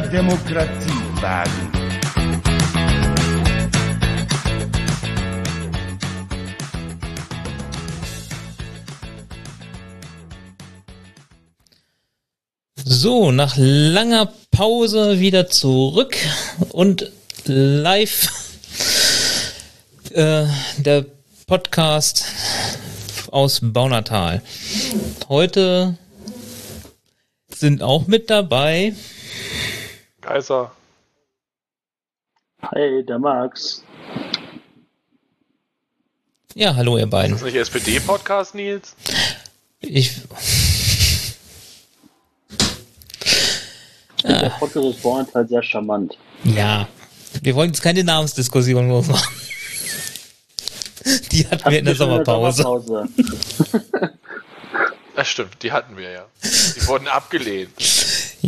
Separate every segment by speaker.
Speaker 1: mehr Demokratie wagen.
Speaker 2: So, nach langer Pause wieder zurück und live äh, der Podcast aus Baunatal. Heute sind auch mit dabei
Speaker 3: Kaiser.
Speaker 4: Hi, der Max.
Speaker 2: Ja, hallo ihr beiden.
Speaker 3: Ist das nicht SPD-Podcast, Nils?
Speaker 2: Ich
Speaker 4: Der Podcast ist Born halt sehr charmant.
Speaker 2: ja, wir wollen jetzt keine Namensdiskussion losmachen. Die hatten wir in der Sommerpause.
Speaker 4: Sommerpause.
Speaker 3: Das stimmt, die hatten wir ja. Die wurden abgelehnt.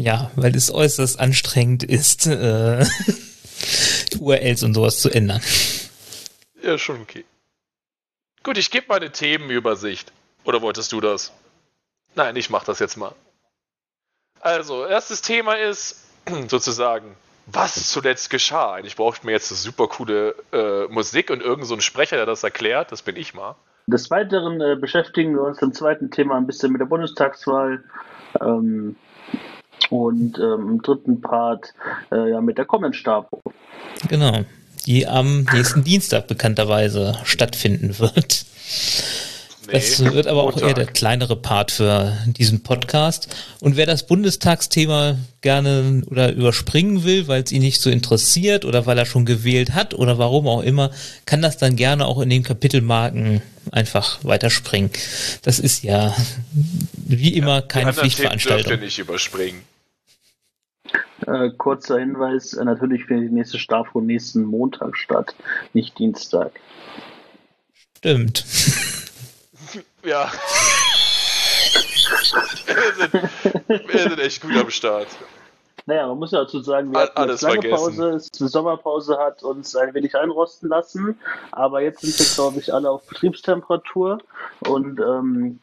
Speaker 2: Ja, weil es äußerst anstrengend ist, äh, URLs und sowas zu ändern.
Speaker 3: Ja, schon okay. Gut, ich gebe mal eine Themenübersicht. Oder wolltest du das? Nein, ich mach das jetzt mal. Also, erstes Thema ist sozusagen, was zuletzt geschah. Eigentlich braucht man jetzt eine super coole äh, Musik und irgendeinen so einen Sprecher, der das erklärt. Das bin ich mal.
Speaker 4: Des Weiteren äh, beschäftigen wir uns im zweiten Thema ein bisschen mit der Bundestagswahl ähm, und ähm, im dritten Part äh, ja, mit der Comment-Stapel.
Speaker 2: Genau. Die am nächsten Dienstag bekannterweise stattfinden wird. Das wird aber auch eher der kleinere Part für diesen Podcast. Und wer das Bundestagsthema gerne oder überspringen will, weil es ihn nicht so interessiert oder weil er schon gewählt hat oder warum auch immer, kann das dann gerne auch in den Kapitelmarken einfach weiterspringen. Das ist ja wie immer keine
Speaker 3: Die anderen Themen dürft ihr
Speaker 2: Pflichtveranstaltung.
Speaker 3: nicht überspringen.
Speaker 4: Äh, kurzer Hinweis, äh, natürlich findet die nächste Staffel nächsten Montag statt, nicht Dienstag.
Speaker 2: Stimmt.
Speaker 3: Ja. wir, sind, wir sind echt gut am Start.
Speaker 4: Naja, man muss ja dazu sagen, wir hatten
Speaker 3: alles
Speaker 4: jetzt lange
Speaker 3: vergessen.
Speaker 4: Pause, die Sommerpause hat uns ein wenig einrosten lassen, aber jetzt sind wir, glaube ich, alle auf Betriebstemperatur und ähm,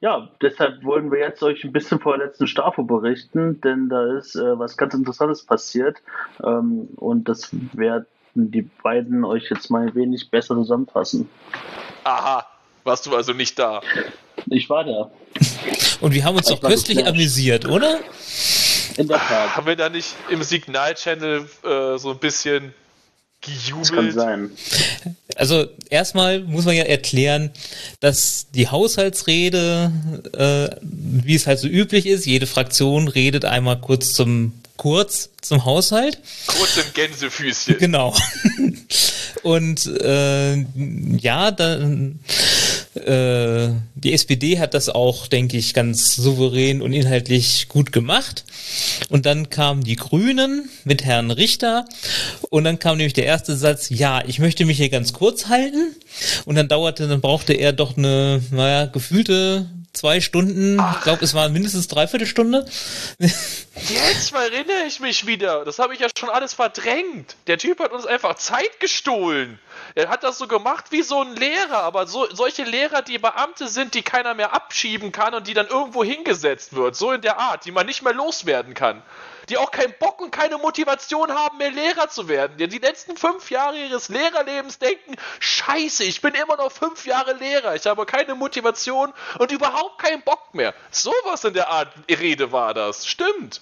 Speaker 4: ja, deshalb wollen wir jetzt euch ein bisschen vor der letzten Staffel berichten, denn da ist äh, was ganz Interessantes passiert ähm, und das werden die beiden euch jetzt mal ein wenig besser zusammenfassen.
Speaker 3: Aha, warst du also nicht da?
Speaker 4: Ich war da,
Speaker 2: Und wir haben uns doch köstlich amüsiert, oder?
Speaker 4: in der Tat.
Speaker 3: Haben wir da nicht im Signal-Channel äh, so ein bisschen
Speaker 4: Das kann
Speaker 3: gejubelt?
Speaker 4: sein.
Speaker 2: Also erstmal muss man ja erklären, dass die Haushaltsrede, äh, wie es halt so üblich ist, jede Fraktion redet einmal kurz zum kurz zum Haushalt.
Speaker 3: Kurz im Gänsefüßchen.
Speaker 2: Genau. Und äh, ja, dann äh, die SPD hat das auch, denke ich, ganz souverän und inhaltlich gut gemacht. Und dann kamen die Grünen mit Herrn Richter und dann kam nämlich der erste Satz, ja, ich möchte mich hier ganz kurz halten. Und dann dauerte, dann brauchte er doch eine, naja, gefühlte zwei Stunden, ich glaube, es war mindestens dreiviertel Stunde.
Speaker 3: Jetzt erinnere ich mich wieder. Das habe ich ja schon alles verdrängt. Der Typ hat uns einfach Zeit gestohlen. Er hat das so gemacht wie so ein Lehrer, aber so, solche Lehrer, die Beamte sind, die keiner mehr abschieben kann und die dann irgendwo hingesetzt wird. So in der Art, die man nicht mehr loswerden kann. Die auch keinen Bock und keine Motivation haben, mehr Lehrer zu werden. Die die letzten fünf Jahre ihres Lehrerlebens denken, scheiße, ich bin immer noch fünf Jahre Lehrer. Ich habe keine Motivation und überhaupt keinen Bock mehr. Sowas in der Art Rede war das. Stimmt.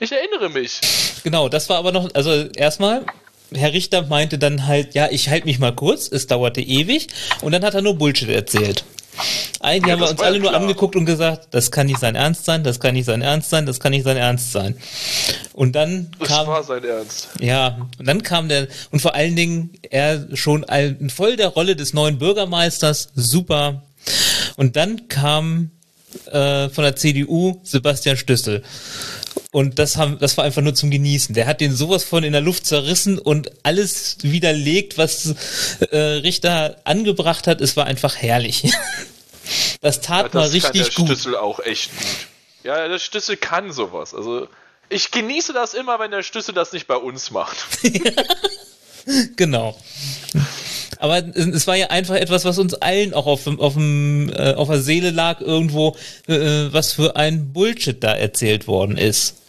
Speaker 3: Ich erinnere mich.
Speaker 2: Genau, das war aber noch, also erstmal, Herr Richter meinte dann halt, ja, ich halte mich mal kurz, es dauerte ewig und dann hat er nur Bullshit erzählt. Eigentlich
Speaker 3: Ja,
Speaker 2: haben wir uns alle nur
Speaker 3: klar.
Speaker 2: angeguckt und gesagt, das kann nicht sein Ernst sein, das kann nicht sein Ernst sein, das kann nicht sein Ernst sein. Und dann
Speaker 3: Das
Speaker 2: kam,
Speaker 3: war sein Ernst.
Speaker 2: ja, und dann kam der, und vor allen Dingen, er schon all, voll der Rolle des neuen Bürgermeisters, super. Und dann kam äh, von der CDU Sebastian Stüssel. Und das, haben, das war einfach nur zum Genießen. Der hat den sowas von in der Luft zerrissen und alles widerlegt, was äh, Richter angebracht hat. Es war einfach herrlich. Das tat
Speaker 3: Ja,
Speaker 2: mal
Speaker 3: das der
Speaker 2: richtig gut.
Speaker 3: Stüssel auch echt gut. Ja, der Stüssel kann sowas. Also ich genieße das immer, wenn der Stüssel das nicht bei uns macht.
Speaker 2: Genau. Aber es war ja einfach etwas, was uns allen auch auf, dem- auf, dem, äh, auf der Seele lag, irgendwo, äh, was für ein Bullshit da erzählt worden ist.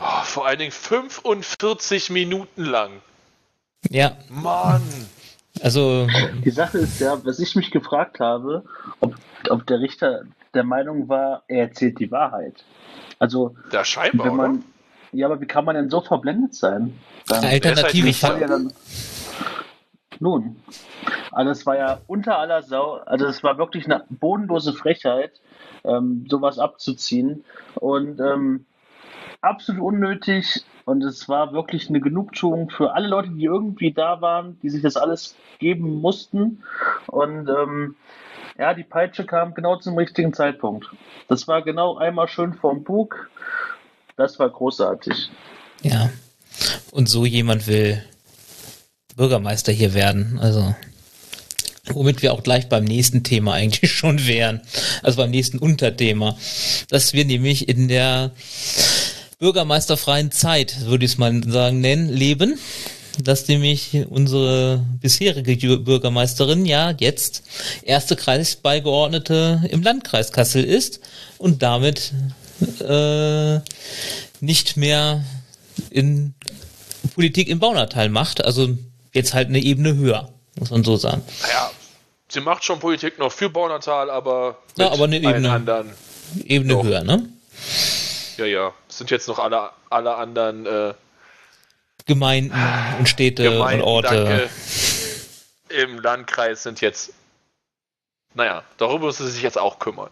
Speaker 3: Oh, vor allen Dingen 45 Minuten lang.
Speaker 2: Ja,
Speaker 3: Mann.
Speaker 2: also
Speaker 4: Die Sache ist ja, was ich mich gefragt habe, ob, ob der Richter der Meinung war, er erzählt die Wahrheit. Also,
Speaker 3: Der scheinbar,
Speaker 4: wenn man.
Speaker 3: oder?
Speaker 4: Ja, aber wie kann man denn so verblendet sein? Dann,
Speaker 2: alternative
Speaker 4: ja
Speaker 2: Fakten.
Speaker 4: Nun, also es war ja unter aller Sau, also es war wirklich eine bodenlose Frechheit, ähm, sowas abzuziehen und ähm, absolut unnötig und es war wirklich eine Genugtuung für alle Leute, die irgendwie da waren, die sich das alles geben mussten und ähm, ja, die Peitsche kam genau zum richtigen Zeitpunkt. Das war genau einmal schön vorm Bug. Das war großartig.
Speaker 2: Ja. Und so jemand will Bürgermeister hier werden. Also, womit wir auch gleich beim nächsten Thema eigentlich schon wären. Also beim nächsten Unterthema. Dass wir nämlich in der bürgermeisterfreien Zeit, würde ich es mal sagen, nennen, leben. Dass nämlich unsere bisherige Bürgermeisterin ja jetzt erste Kreisbeigeordnete im Landkreis Kassel ist und damit äh, nicht mehr in Politik im Baunatal macht. Also jetzt halt eine Ebene höher, muss man so sagen.
Speaker 3: Naja, sie macht schon Politik noch für Baunatal, aber
Speaker 2: Ja,
Speaker 3: mit
Speaker 2: aber eine Ebene.
Speaker 3: anderen.
Speaker 2: Ebene
Speaker 3: Doch.
Speaker 2: höher, ne?
Speaker 3: Ja, ja. Es sind jetzt noch alle, alle anderen äh,
Speaker 2: Gemeinden und Städte
Speaker 3: Gemeinden,
Speaker 2: und Orte.
Speaker 3: danke, im Landkreis sind jetzt. Naja, darüber muss sie sich jetzt auch kümmern.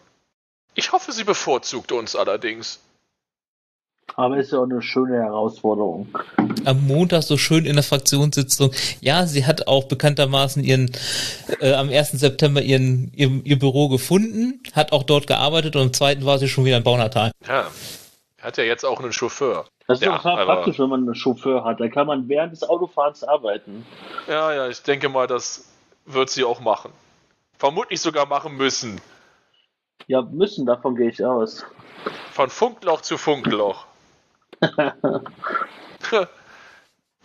Speaker 3: Ich hoffe, sie bevorzugt uns allerdings.
Speaker 4: Aber ist ja auch eine schöne Herausforderung.
Speaker 2: Am Montag so schön in der Fraktionssitzung. Ja, sie hat auch bekanntermaßen ihren äh, am 1. September ihren, ihr, ihr Büro gefunden, hat auch dort gearbeitet und am 2. war sie schon wieder in Baunatal.
Speaker 3: Ja. Hat ja jetzt auch einen Chauffeur.
Speaker 4: Das ist
Speaker 3: Ja,
Speaker 4: doch praktisch, wenn man einen Chauffeur hat. Da kann man während des Autofahrens arbeiten.
Speaker 3: Ja, ja, ich denke mal, das wird sie auch machen. Vermutlich sogar machen müssen.
Speaker 4: Ja, müssen, davon gehe ich aus.
Speaker 3: Von Funkloch zu Funkloch.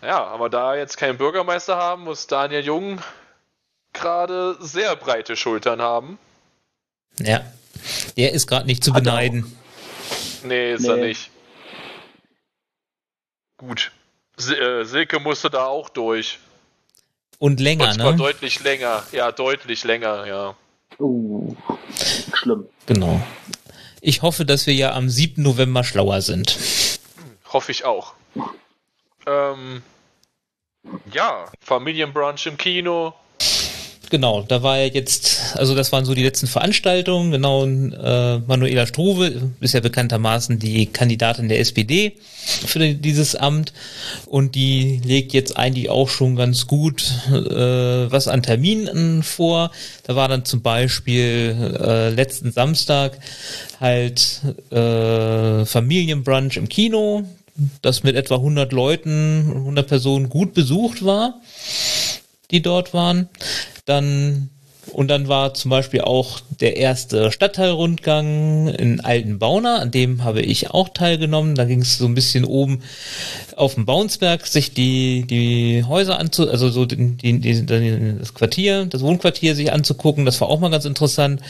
Speaker 3: Ja, aber da jetzt keinen Bürgermeister haben, muss Daniel Jung gerade sehr breite Schultern haben.
Speaker 2: Ja. Der ist gerade nicht zu
Speaker 4: Hat er
Speaker 2: beneiden.
Speaker 3: Nee, ist er
Speaker 4: Nee.
Speaker 3: nicht. Gut. Sil äh, Silke musste da auch durch.
Speaker 2: Und länger,
Speaker 3: Und zwar
Speaker 2: ne?
Speaker 3: deutlich länger. Ja, deutlich länger, ja.
Speaker 4: Uh, schlimm.
Speaker 2: Genau. Ich hoffe, dass wir ja am 7. November schlauer sind.
Speaker 3: Hoffe ich auch. Ähm, ja, Familienbrunch im Kino.
Speaker 2: Genau, da war ja jetzt, also das waren so die letzten Veranstaltungen. Genau, äh, Manuela Struve ist ja bekanntermaßen die Kandidatin der SPD für die- dieses Amt und die legt jetzt eigentlich auch schon ganz gut äh, was an Terminen vor. Da war dann zum Beispiel äh, letzten Samstag halt äh, Familienbrunch im Kino, das mit etwa 100 Leuten, 100 Personen gut besucht war die dort waren. Dann und dann war zum Beispiel auch der erste Stadtteilrundgang in Altenbauna, an dem habe ich auch teilgenommen. Da ging es so ein bisschen oben auf dem Baunsberg, sich die, die Häuser anzu, also so die, die, das Quartier, das Wohnquartier sich anzugucken. Das war auch mal ganz interessant.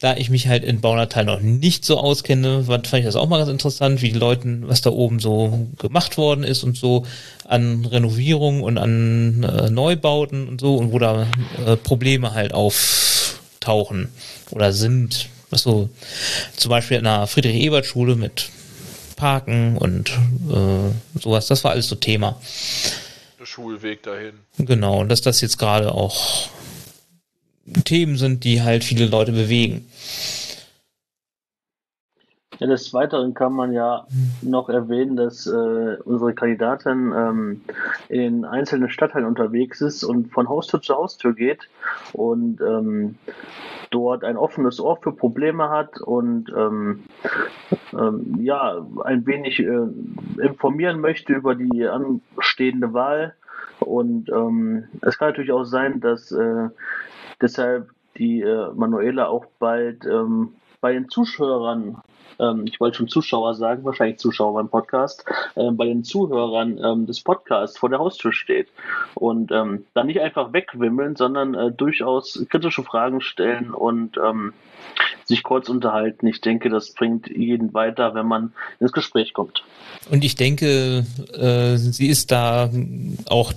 Speaker 2: Da ich mich halt in Baunatal noch nicht so auskenne, fand ich das auch mal ganz interessant, wie die Leuten, was da oben so gemacht worden ist und so an Renovierung und an äh, Neubauten und so und wo da äh, Probleme halt auftauchen oder sind. Was so zum Beispiel in der Friedrich-Ebert-Schule mit Parken und äh, sowas, das war alles so Thema.
Speaker 3: Der Schulweg dahin.
Speaker 2: Genau, und dass das jetzt gerade auch Themen sind, die halt viele Leute bewegen.
Speaker 4: Ja, des Weiteren kann man ja noch erwähnen, dass äh, unsere Kandidatin ähm, in einzelnen Stadtteilen unterwegs ist und von Haustür zu Haustür geht und ähm, dort ein offenes Ohr für Probleme hat und ähm, ähm, ja, ein wenig äh, informieren möchte über die anstehende Wahl. Und ähm, es kann natürlich auch sein, dass äh, deshalb die äh, Manuela auch bald ähm, bei den Zuschauern, ähm, ich wollte schon Zuschauer sagen, wahrscheinlich Zuschauer beim Podcast, äh, bei den Zuhörern ähm, des Podcasts vor der Haustür steht. Und ähm, dann nicht einfach wegwimmeln, sondern äh, durchaus kritische Fragen stellen und ähm, sich kurz unterhalten. Ich denke, das bringt jeden weiter, wenn man ins Gespräch kommt.
Speaker 2: Und ich denke, äh, sie ist da auch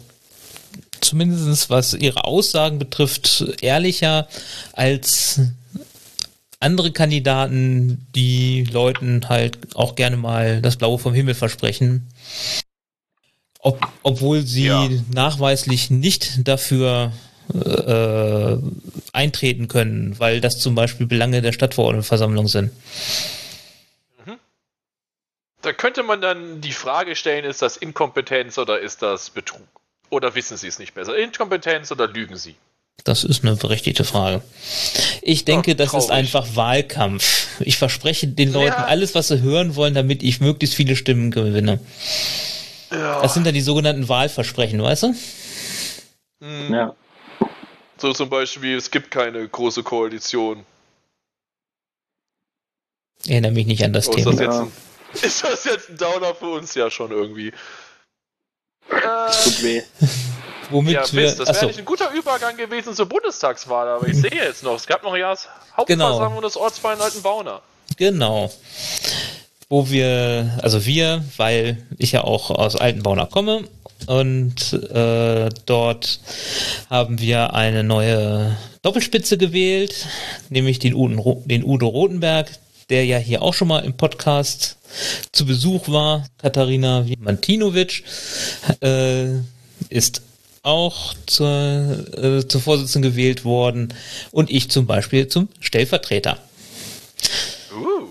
Speaker 2: zumindest was ihre Aussagen betrifft, ehrlicher als andere Kandidaten, die Leuten halt auch gerne mal das Blaue vom Himmel versprechen. Ob, obwohl sie ja. nachweislich nicht dafür äh, eintreten können, weil das zum Beispiel Belange der Stadtverordnetenversammlung sind.
Speaker 3: Mhm. Da könnte man dann die Frage stellen, ist das Inkompetenz oder ist das Betrug? Oder wissen Sie es nicht besser? Inkompetenz oder lügen Sie?
Speaker 2: Das ist eine berechtigte Frage. Ich denke, Ach, das ist einfach Wahlkampf. Ich verspreche den Leuten ja. alles, was sie hören wollen, damit ich möglichst viele Stimmen gewinne. Ja. Das sind dann die sogenannten Wahlversprechen, weißt du?
Speaker 3: Mhm. Ja. So zum Beispiel, es gibt keine große Koalition.
Speaker 2: Ich erinnere mich nicht an das oh, Thema.
Speaker 3: Ist das, ein, ist das, jetzt ein, Downer für uns ja schon irgendwie?
Speaker 4: Das tut weh.
Speaker 2: Womit
Speaker 3: ja, Mist, wir, das wäre nicht ein guter Übergang gewesen zur Bundestagswahl, aber ich sehe jetzt noch, es gab noch ja Hauptversammlung genau. des Ortsvereins Altenbauner.
Speaker 2: Genau. Wo wir, also wir, weil ich ja auch aus Altenbauner komme und äh, dort haben wir eine neue Doppelspitze gewählt, nämlich den, Udo, den Udo Rotenberg, der ja hier auch schon mal im Podcast zu Besuch war. Katharina Mantinovic äh, ist auch zur, äh, zur Vorsitzenden gewählt worden und ich zum Beispiel zum Stellvertreter. Uh.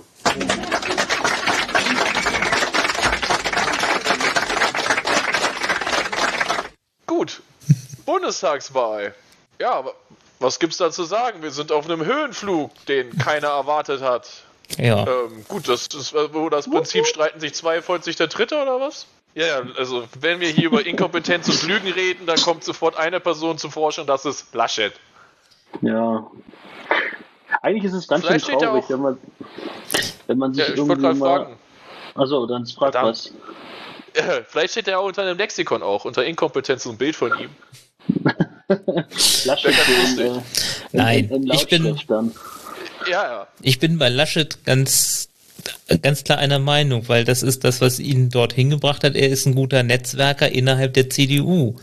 Speaker 3: Gut. Bundestagswahl. Ja, aber was gibt's da zu sagen? Wir sind auf einem Höhenflug, den keiner erwartet hat.
Speaker 2: Ja.
Speaker 3: Ähm, gut, das ist, wo das Prinzip streiten sich zwei, folgt sich der dritte oder was? Ja, ja, also wenn wir hier über Inkompetenz und Lügen reden, dann kommt sofort eine Person zu Forschung, das ist Laschet.
Speaker 4: Ja. Eigentlich ist es ganz Vielleicht schön traurig, wenn man, wenn man sich ja, ich irgendwie mal... Fragen. Achso, dann frag Verdammt. was.
Speaker 3: Ja, vielleicht steht er auch unter einem Lexikon auch, unter Inkompetenz und ein Bild von ihm.
Speaker 2: Laschet in, äh, Nein, in, in ich bin... Dann.
Speaker 3: Ja, ja.
Speaker 2: Ich bin bei Laschet ganz ganz klar einer Meinung, weil das ist das, was ihn dort hingebracht hat. Er ist ein guter Netzwerker innerhalb der CDU.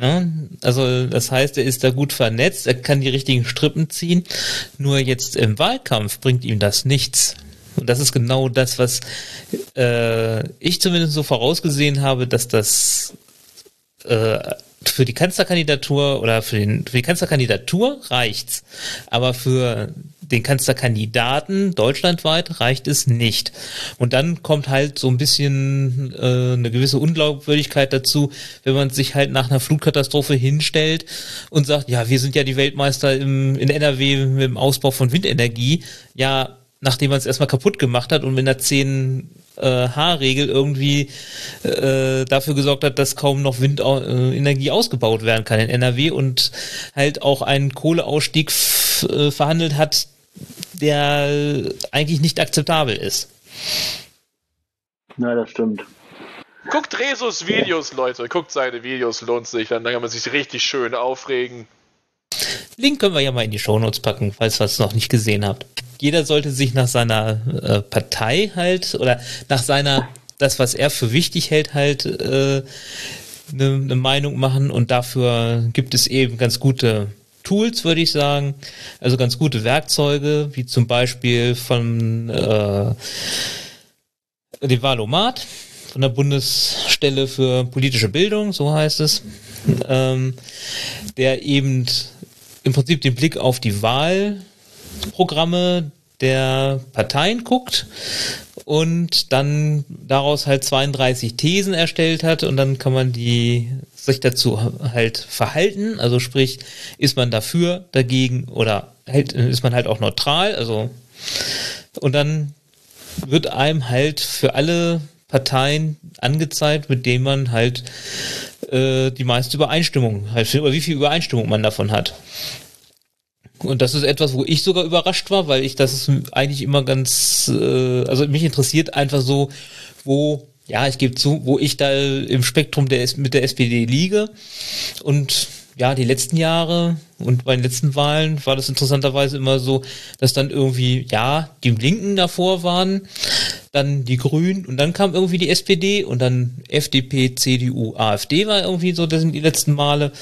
Speaker 2: Ja, also das heißt, er ist da gut vernetzt, er kann die richtigen Strippen ziehen. Nur jetzt im Wahlkampf bringt ihm das nichts. Und das ist genau das, was äh, ich zumindest so vorausgesehen habe, dass das äh, für die Kanzlerkandidatur oder für, den, für die Kanzlerkandidatur reicht's. Aber für den Kanzlerkandidaten deutschlandweit reicht es nicht. Und dann kommt halt so ein bisschen äh, eine gewisse Unglaubwürdigkeit dazu, wenn man sich halt nach einer Flutkatastrophe hinstellt und sagt, ja, wir sind ja die Weltmeister im, in NRW mit dem Ausbau von Windenergie. Ja, nachdem man es erstmal kaputt gemacht hat und mit einer 10 äh, H-Regel irgendwie äh, dafür gesorgt hat, dass kaum noch Windenergie äh, ausgebaut werden kann in NRW und halt auch einen Kohleausstieg äh, verhandelt hat, der eigentlich nicht akzeptabel ist.
Speaker 4: Na, das stimmt.
Speaker 3: Guckt Resus Videos, Leute. Guckt seine Videos, lohnt sich. Dann kann man sich richtig schön aufregen.
Speaker 2: Link können wir ja mal in die Shownotes packen, falls ihr es noch nicht gesehen habt. Jeder sollte sich nach seiner äh, Partei halt oder nach seiner, das, was er für wichtig hält, halt eine äh, ne, ne Meinung machen und dafür gibt es eben ganz gute Tools, würde ich sagen. Also ganz gute Werkzeuge, wie zum Beispiel von äh, dem Valomat, von der Bundesstelle für politische Bildung, so heißt es, ähm, der eben im Prinzip den Blick auf die Wahlprogramme der Parteien guckt und dann daraus halt 32 Thesen erstellt hat und dann kann man die sich dazu halt verhalten, also sprich, ist man dafür, dagegen oder halt, ist man halt auch neutral, also und dann wird einem halt für alle Parteien angezeigt, mit denen man halt äh, die meiste Übereinstimmung, halt, oder wie viel Übereinstimmung man davon hat. Und das ist etwas, wo ich sogar überrascht war, weil ich das eigentlich immer ganz, äh, also mich interessiert einfach so, wo, ja, ich gebe zu, wo ich da im Spektrum der, mit der SPD liege. Und ja, die letzten Jahre und bei den letzten Wahlen war das interessanterweise immer so, dass dann irgendwie, ja, die Linken davor waren, dann die Grünen und dann kam irgendwie die SPD und dann FDP, CDU, AfD war irgendwie so, das sind die letzten Male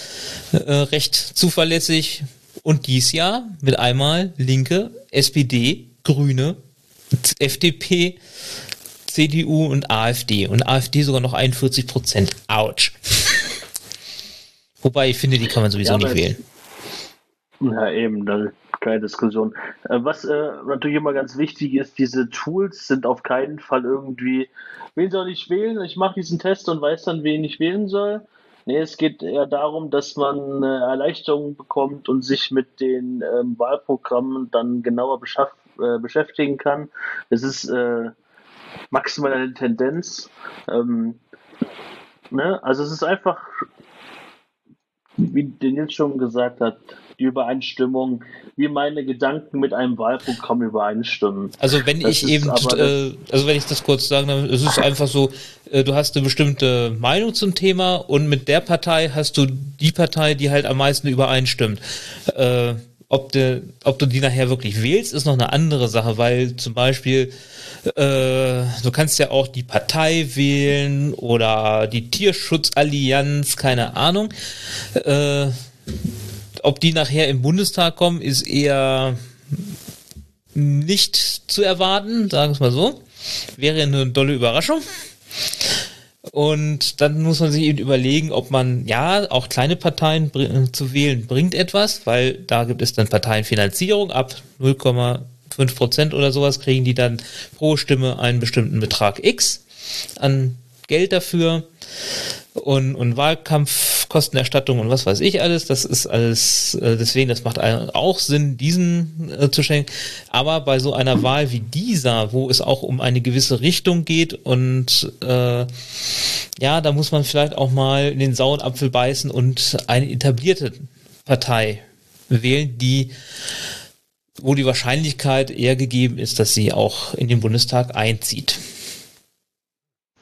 Speaker 2: äh, recht zuverlässig. Und dies Jahr mit einmal Linke, SPD, Grüne, FDP, CDU und AfD. Und AfD sogar noch 41 Prozent. Autsch. Wobei ich finde, die kann man sowieso
Speaker 4: Ja,
Speaker 2: nicht wählen.
Speaker 4: Ja, eben, da keine Diskussion. Äh, Was äh, natürlich immer ganz wichtig ist, diese Tools sind auf keinen Fall irgendwie, wen soll ich wählen? Ich mache diesen Test und weiß dann, wen ich wählen soll. Nee, es geht eher darum, dass man äh, Erleichterungen bekommt und sich mit den ähm, Wahlprogrammen dann genauer äh, beschäftigen kann. Es ist äh, maximal eine Tendenz. Ähm, ne? Also es ist einfach, wie Nils schon gesagt hat, die Übereinstimmung, wie meine Gedanken mit einem Wahlprogramm übereinstimmen.
Speaker 2: Also wenn
Speaker 4: Das
Speaker 2: ich eben, äh, also wenn ich das kurz sagen darf, es ist einfach so, äh, du hast eine bestimmte Meinung zum Thema und mit der Partei hast du die Partei, die halt am meisten übereinstimmt. Äh, ob, du, ob du die nachher wirklich wählst, ist noch eine andere Sache, weil zum Beispiel äh, du kannst ja auch die Partei wählen oder die Tierschutzallianz, keine Ahnung. Äh, ob die nachher im Bundestag kommen, ist eher nicht zu erwarten, sagen wir es mal so. Wäre eine dolle Überraschung. Und dann muss man sich eben überlegen, ob man, ja, auch kleine Parteien br- zu wählen bringt etwas, weil da gibt es dann Parteienfinanzierung. Ab 0,5 Prozent oder sowas kriegen die dann pro Stimme einen bestimmten Betrag X an Geld dafür und, und Wahlkampfkostenerstattung und was weiß ich alles. Das ist alles, äh, deswegen, das macht auch Sinn, diesen äh, zu schenken. Aber bei so einer Wahl wie dieser, wo es auch um eine gewisse Richtung geht und äh, ja, da muss man vielleicht auch mal in den sauren Apfel beißen und eine etablierte Partei wählen, die wo die Wahrscheinlichkeit eher gegeben ist, dass sie auch in den Bundestag einzieht.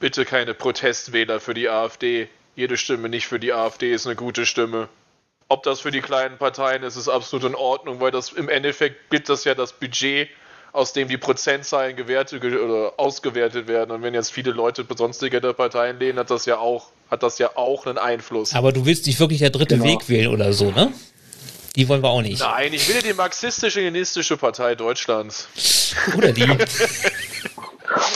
Speaker 3: Bitte keine Protestwähler für die AfD. Jede Stimme nicht für die AfD ist eine gute Stimme. Ob das für die kleinen Parteien ist, ist absolut in Ordnung, weil das im Endeffekt gibt das ja das Budget, aus dem die Prozentzahlen gewertet ge- oder ausgewertet werden. Und wenn jetzt viele Leute sonstige der Parteien lehnen, hat das ja auch, hat das ja auch einen Einfluss.
Speaker 2: Aber du willst nicht wirklich der dritte
Speaker 4: Genau.
Speaker 2: Weg wählen oder so, ne? Die wollen wir auch nicht.
Speaker 3: Nein, ich will die marxistisch-leninistische Partei Deutschlands.
Speaker 2: Oder die.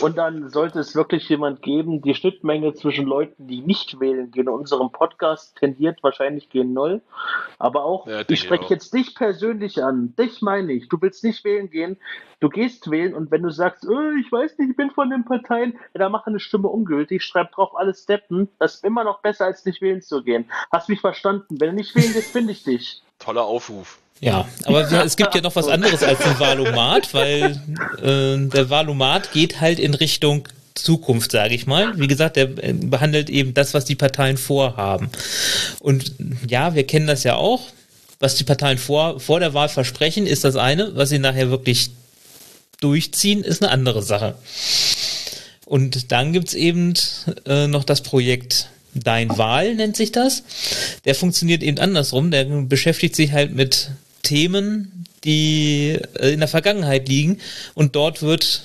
Speaker 4: Und dann sollte es wirklich jemand geben, die Schnittmenge zwischen Leuten, die nicht wählen gehen, in unserem Podcast tendiert wahrscheinlich gegen Null. Aber auch,
Speaker 3: Ja,
Speaker 4: ich spreche jetzt dich persönlich an. Dich meine ich. Du willst nicht wählen gehen. Du gehst wählen und wenn du sagst, oh, ich weiß nicht, ich bin von den Parteien, ja, dann mach eine Stimme ungültig, schreib drauf alles Steppen. Das ist immer noch besser, als nicht wählen zu gehen. Hast mich verstanden? Wenn du nicht wählen gehst, finde ich dich.
Speaker 3: Toller Aufruf.
Speaker 2: Ja, aber es gibt ja noch was anderes als ein Valomat, weil äh, der Valomat geht halt in Richtung Zukunft, sage ich mal. Wie gesagt, der äh, behandelt eben das, was die Parteien vorhaben. Und ja, wir kennen das ja auch. Was die Parteien vor, vor der Wahl versprechen, ist das eine. Was sie nachher wirklich durchziehen, ist eine andere Sache. Und dann gibt's eben äh, noch das Projekt Dein Wahl, nennt sich das. Der funktioniert eben andersrum. Der beschäftigt sich halt mit Themen, die äh, in der Vergangenheit liegen. Und dort wird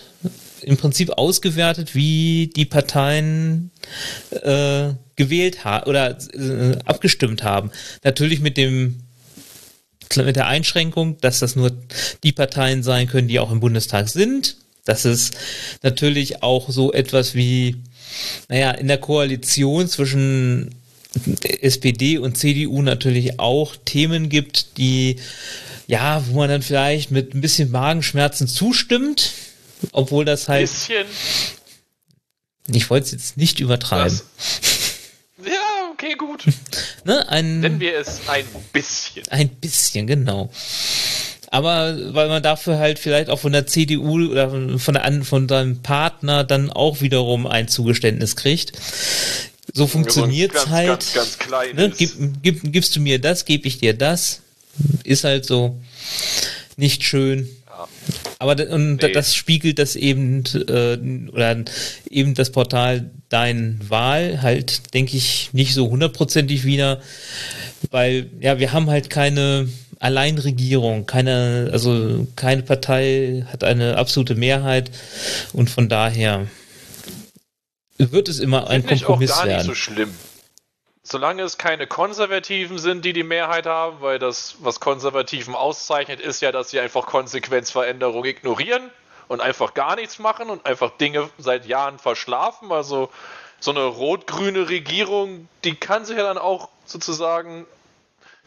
Speaker 2: im Prinzip ausgewertet, wie die Parteien äh, gewählt haben oder äh, abgestimmt haben. Natürlich mit dem mit der Einschränkung, dass das nur die Parteien sein können, die auch im Bundestag sind. Dass es natürlich auch so etwas wie, naja, in der Koalition zwischen SPD und CDU natürlich auch Themen gibt, die, ja, wo man dann vielleicht mit ein bisschen Magenschmerzen zustimmt, obwohl das halt,
Speaker 3: Bisschen.
Speaker 2: ich wollte es jetzt nicht übertreiben,
Speaker 3: Was? Ja, okay, gut.
Speaker 2: ne, ein,
Speaker 3: Nennen wir es ein bisschen.
Speaker 2: Ein bisschen, genau. Aber weil man dafür halt vielleicht auch von der CDU oder von, der, von seinem Partner dann auch wiederum ein Zugeständnis kriegt. So funktioniert's
Speaker 3: ganz,
Speaker 2: halt.
Speaker 3: Ganz, ganz klein.
Speaker 2: ne? Gib, gib, gibst du mir das, gebe ich dir das. Ist halt so. nicht schön. Aber und
Speaker 3: Nee.
Speaker 2: das spiegelt das eben äh, oder eben das Portal Dein Wahl halt, denke ich, nicht so hundertprozentig wieder, weil ja wir haben halt keine Alleinregierung, keine also keine Partei hat eine absolute Mehrheit und von daher wird es immer ein
Speaker 3: Finde ich auch
Speaker 2: Kompromiss
Speaker 3: gar nicht so schlimm. Solange es keine Konservativen sind, die die Mehrheit haben, weil das, was Konservativen auszeichnet, ist ja, dass sie einfach Konsequenzveränderung ignorieren und einfach gar nichts machen und einfach Dinge seit Jahren verschlafen. Also so eine rot-grüne Regierung, die kann sich ja dann auch sozusagen.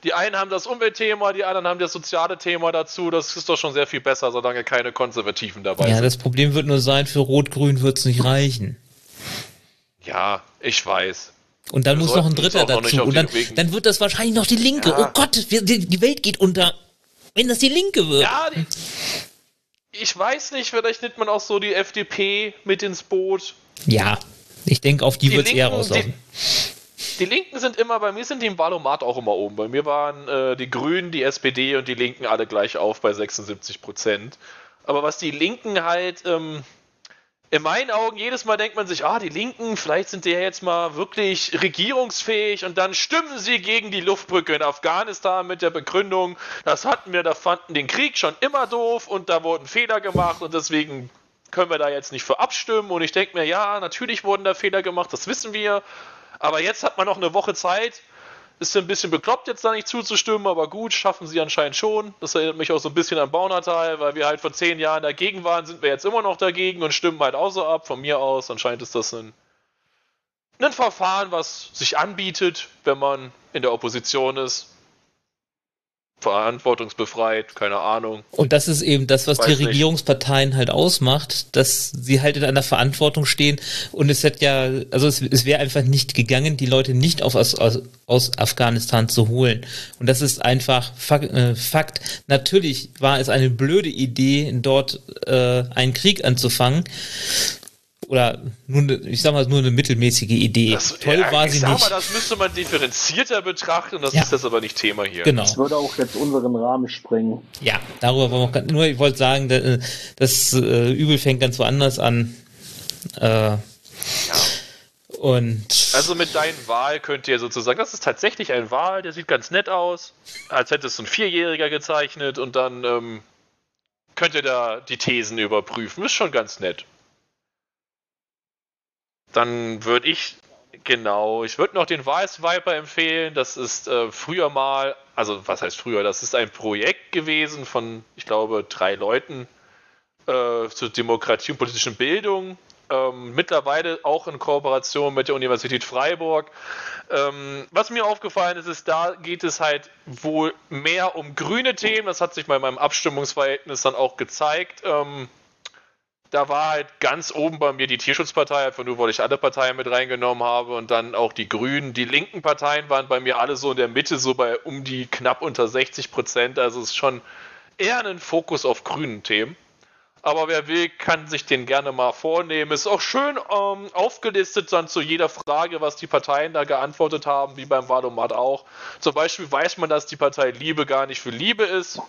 Speaker 3: Die einen haben das Umweltthema, die anderen haben das soziale Thema dazu. Das ist doch schon sehr viel besser, solange keine Konservativen dabei
Speaker 2: Ja,
Speaker 3: sind.
Speaker 2: das Problem wird nur sein, für Rot-Grün wird es nicht reichen.
Speaker 3: Ja, ich weiß.
Speaker 2: Und dann
Speaker 3: Wir
Speaker 2: muss noch ein Dritter dazu. Und dann, dann wird das wahrscheinlich noch die Linke.
Speaker 3: Ja.
Speaker 2: Oh Gott, wir, die, Welt geht unter. Wenn das die Linke wird.
Speaker 3: Ja, die, ich weiß nicht, vielleicht nimmt man auch so die FDP mit ins Boot.
Speaker 2: Ja, ich denke, auf die,
Speaker 3: Die
Speaker 2: wird es eher rauslaufen.
Speaker 3: Die Linken sind immer, bei mir sind die im Wahlomat auch immer oben. Bei mir waren äh, die Grünen, die SPD und die Linken alle gleich auf bei 76 Prozent. Aber was die Linken halt, ähm, in meinen Augen, jedes Mal denkt man sich, ah, die Linken, vielleicht sind die ja jetzt mal wirklich regierungsfähig und dann stimmen sie gegen die Luftbrücke in Afghanistan mit der Begründung, das hatten wir, da fanden den Krieg schon immer doof und da wurden Fehler gemacht und deswegen können wir da jetzt nicht für abstimmen. Und ich denke mir, ja, natürlich wurden da Fehler gemacht, das wissen wir. Aber jetzt hat man noch eine Woche Zeit. Ist ein bisschen bekloppt, jetzt da nicht zuzustimmen, aber gut, schaffen sie anscheinend schon. Das erinnert mich auch so ein bisschen an Baunatal, weil wir halt vor zehn Jahren dagegen waren, sind wir jetzt immer noch dagegen und stimmen halt auch so ab. Von mir aus, anscheinend ist das ein, ein Verfahren, was sich anbietet, wenn man in der Opposition ist. Verantwortungsbefreit, keine Ahnung.
Speaker 2: Und das ist eben das, was
Speaker 3: Weiß
Speaker 2: die
Speaker 3: nicht.
Speaker 2: Regierungsparteien halt ausmacht, dass sie halt in einer Verantwortung stehen. Und es hätte ja, also es, es wäre einfach nicht gegangen, die Leute nicht auf, aus, aus, Afghanistan zu holen. Und das ist einfach Fak äh, Fakt. Natürlich war es eine blöde Idee, dort äh, einen Krieg anzufangen. Oder nur, ich sag mal, nur eine mittelmäßige Idee.
Speaker 3: Das,
Speaker 2: Toll
Speaker 3: ja,
Speaker 2: war
Speaker 3: ich
Speaker 2: sie
Speaker 3: sag
Speaker 2: nicht.
Speaker 3: Mal, das müsste man differenzierter betrachten, das
Speaker 2: Ja.
Speaker 3: ist jetzt aber nicht Thema hier.
Speaker 2: genau.
Speaker 4: Das würde auch jetzt unseren Rahmen sprengen.
Speaker 2: Ja, darüber wollen wir auch nur, ich wollte sagen, äh, das äh, Übel fängt ganz woanders an. Äh, Und
Speaker 3: Also mit deinen Wahl könnt ihr sozusagen, das ist tatsächlich ein Wahl, der sieht ganz nett aus, als hätte es ein Vierjähriger gezeichnet und dann ähm, könnt ihr da die Thesen überprüfen. Ist schon ganz nett. Dann würde ich, genau, ich würde noch den Weiß Viper empfehlen. Das ist äh, früher mal, also was heißt früher, das ist ein Projekt gewesen von, ich glaube, drei Leuten äh, zur Demokratie und politischen Bildung. Ähm, mittlerweile auch in Kooperation mit der Universität Freiburg. Ähm, was mir aufgefallen ist, ist, da geht es halt wohl mehr um grüne Themen. Das hat sich bei meinem Abstimmungsverhältnis dann auch gezeigt. Ähm, da war halt ganz oben bei mir die Tierschutzpartei, einfach nur, weil ich alle Parteien mit reingenommen habe und dann auch die Grünen. Die linken Parteien waren bei mir alle so in der Mitte, so bei um die knapp unter 60 Prozent. Also es ist schon eher ein Fokus auf grünen Themen. Aber wer will, kann sich den gerne mal vornehmen. Ist auch schön ähm, aufgelistet dann zu jeder Frage, was die Parteien da geantwortet haben, wie beim Wahlomat auch. Zum Beispiel weiß man, dass die Partei Liebe gar nicht für Liebe ist.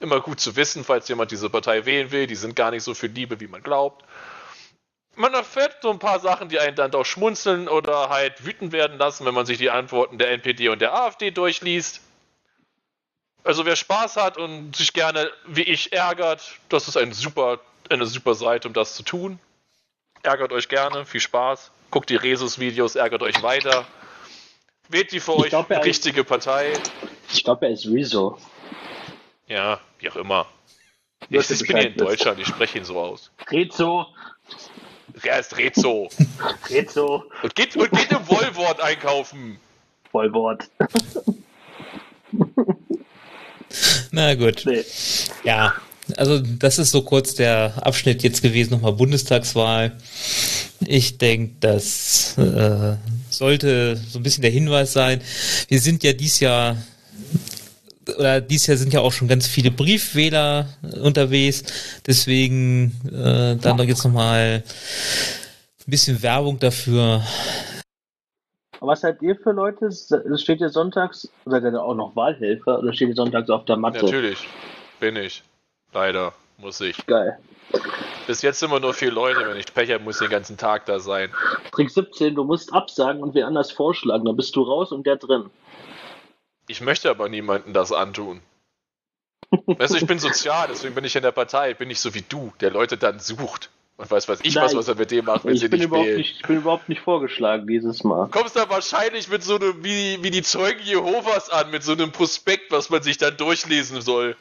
Speaker 3: Immer gut zu wissen, falls jemand diese Partei wählen will. Die sind gar nicht so für Liebe, wie man glaubt. Man erfährt so ein paar Sachen, die einen dann doch schmunzeln oder halt wütend werden lassen, wenn man sich die Antworten der NPD und der AfD durchliest. Also wer Spaß hat und sich gerne wie ich ärgert, das ist ein super, eine super Seite, um das zu tun. Ärgert euch gerne, viel Spaß. Guckt die Resus-Videos, ärgert euch weiter. Wählt die für
Speaker 4: Ich
Speaker 3: euch
Speaker 4: glaub,
Speaker 3: richtige Partei.
Speaker 4: Ich glaube, er ist Rezo.
Speaker 3: Ja, wie auch immer. Ich, ich bin hier in. Deutschland, ich spreche ihn so aus.
Speaker 4: Rezo,
Speaker 3: Er ist Rezo.
Speaker 4: Rezo,
Speaker 3: Und geht, und geht im Wollwort einkaufen.
Speaker 4: Vollwort.
Speaker 2: na gut.
Speaker 4: Nee.
Speaker 2: Ja, also das ist so kurz der Abschnitt jetzt gewesen, nochmal Bundestagswahl. Ich denke, das äh, sollte so ein bisschen der Hinweis sein. Wir sind ja dies Jahr oder dies Jahr sind ja auch schon ganz viele Briefwähler unterwegs. Deswegen äh, dann doch jetzt nochmal ein bisschen Werbung dafür.
Speaker 4: Was seid ihr für Leute? Steht ihr sonntags, seid ihr da auch noch Wahlhelfer oder steht ihr sonntags auf der Matte?
Speaker 3: Natürlich. bin ich. Leider, muss ich.
Speaker 4: Geil.
Speaker 3: Bis jetzt sind wir nur vier Leute. Wenn ich Pech habe, muss ich den ganzen Tag da sein.
Speaker 4: Trick 17, du musst absagen und wer anders vorschlagen. Dann bist du raus und der drin.
Speaker 3: Ich möchte aber niemandem das antun. Weißt du, ich bin sozial, deswegen bin ich in der Partei. Bin nicht so wie du, der Leute dann sucht. Und weiß, was ich
Speaker 4: Nein.
Speaker 3: was, was er mit dem macht, wenn
Speaker 4: Ich
Speaker 3: sie
Speaker 4: bin,
Speaker 3: nicht
Speaker 4: überhaupt
Speaker 3: wählen.
Speaker 4: nicht, ich bin überhaupt nicht vorgeschlagen dieses Mal.
Speaker 3: kommst da wahrscheinlich mit so einem, wie, wie die Zeugen Jehovas an, mit so einem Prospekt, was man sich dann durchlesen soll.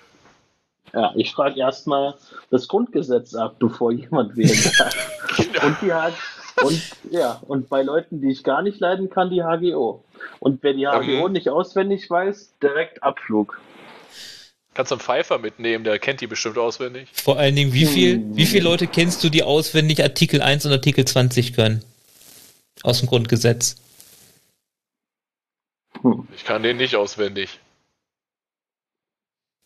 Speaker 4: Ja, ich frage erstmal das Grundgesetz ab, bevor jemand wählen kann.
Speaker 3: Genau.
Speaker 4: Und die H und ja, und bei Leuten, die ich gar nicht leiden kann, die HGO. Und wer die HGO
Speaker 3: Mhm.
Speaker 4: nicht auswendig weiß, direkt Abflug.
Speaker 3: Kannst du einen Pfeifer mitnehmen, der kennt die bestimmt auswendig.
Speaker 2: Vor allen Dingen, wie viel,
Speaker 4: Hm.
Speaker 2: wie viele Leute kennst du, die auswendig Artikel 1 und Artikel 20 können? Aus dem Grundgesetz.
Speaker 3: Ich kann den nicht auswendig.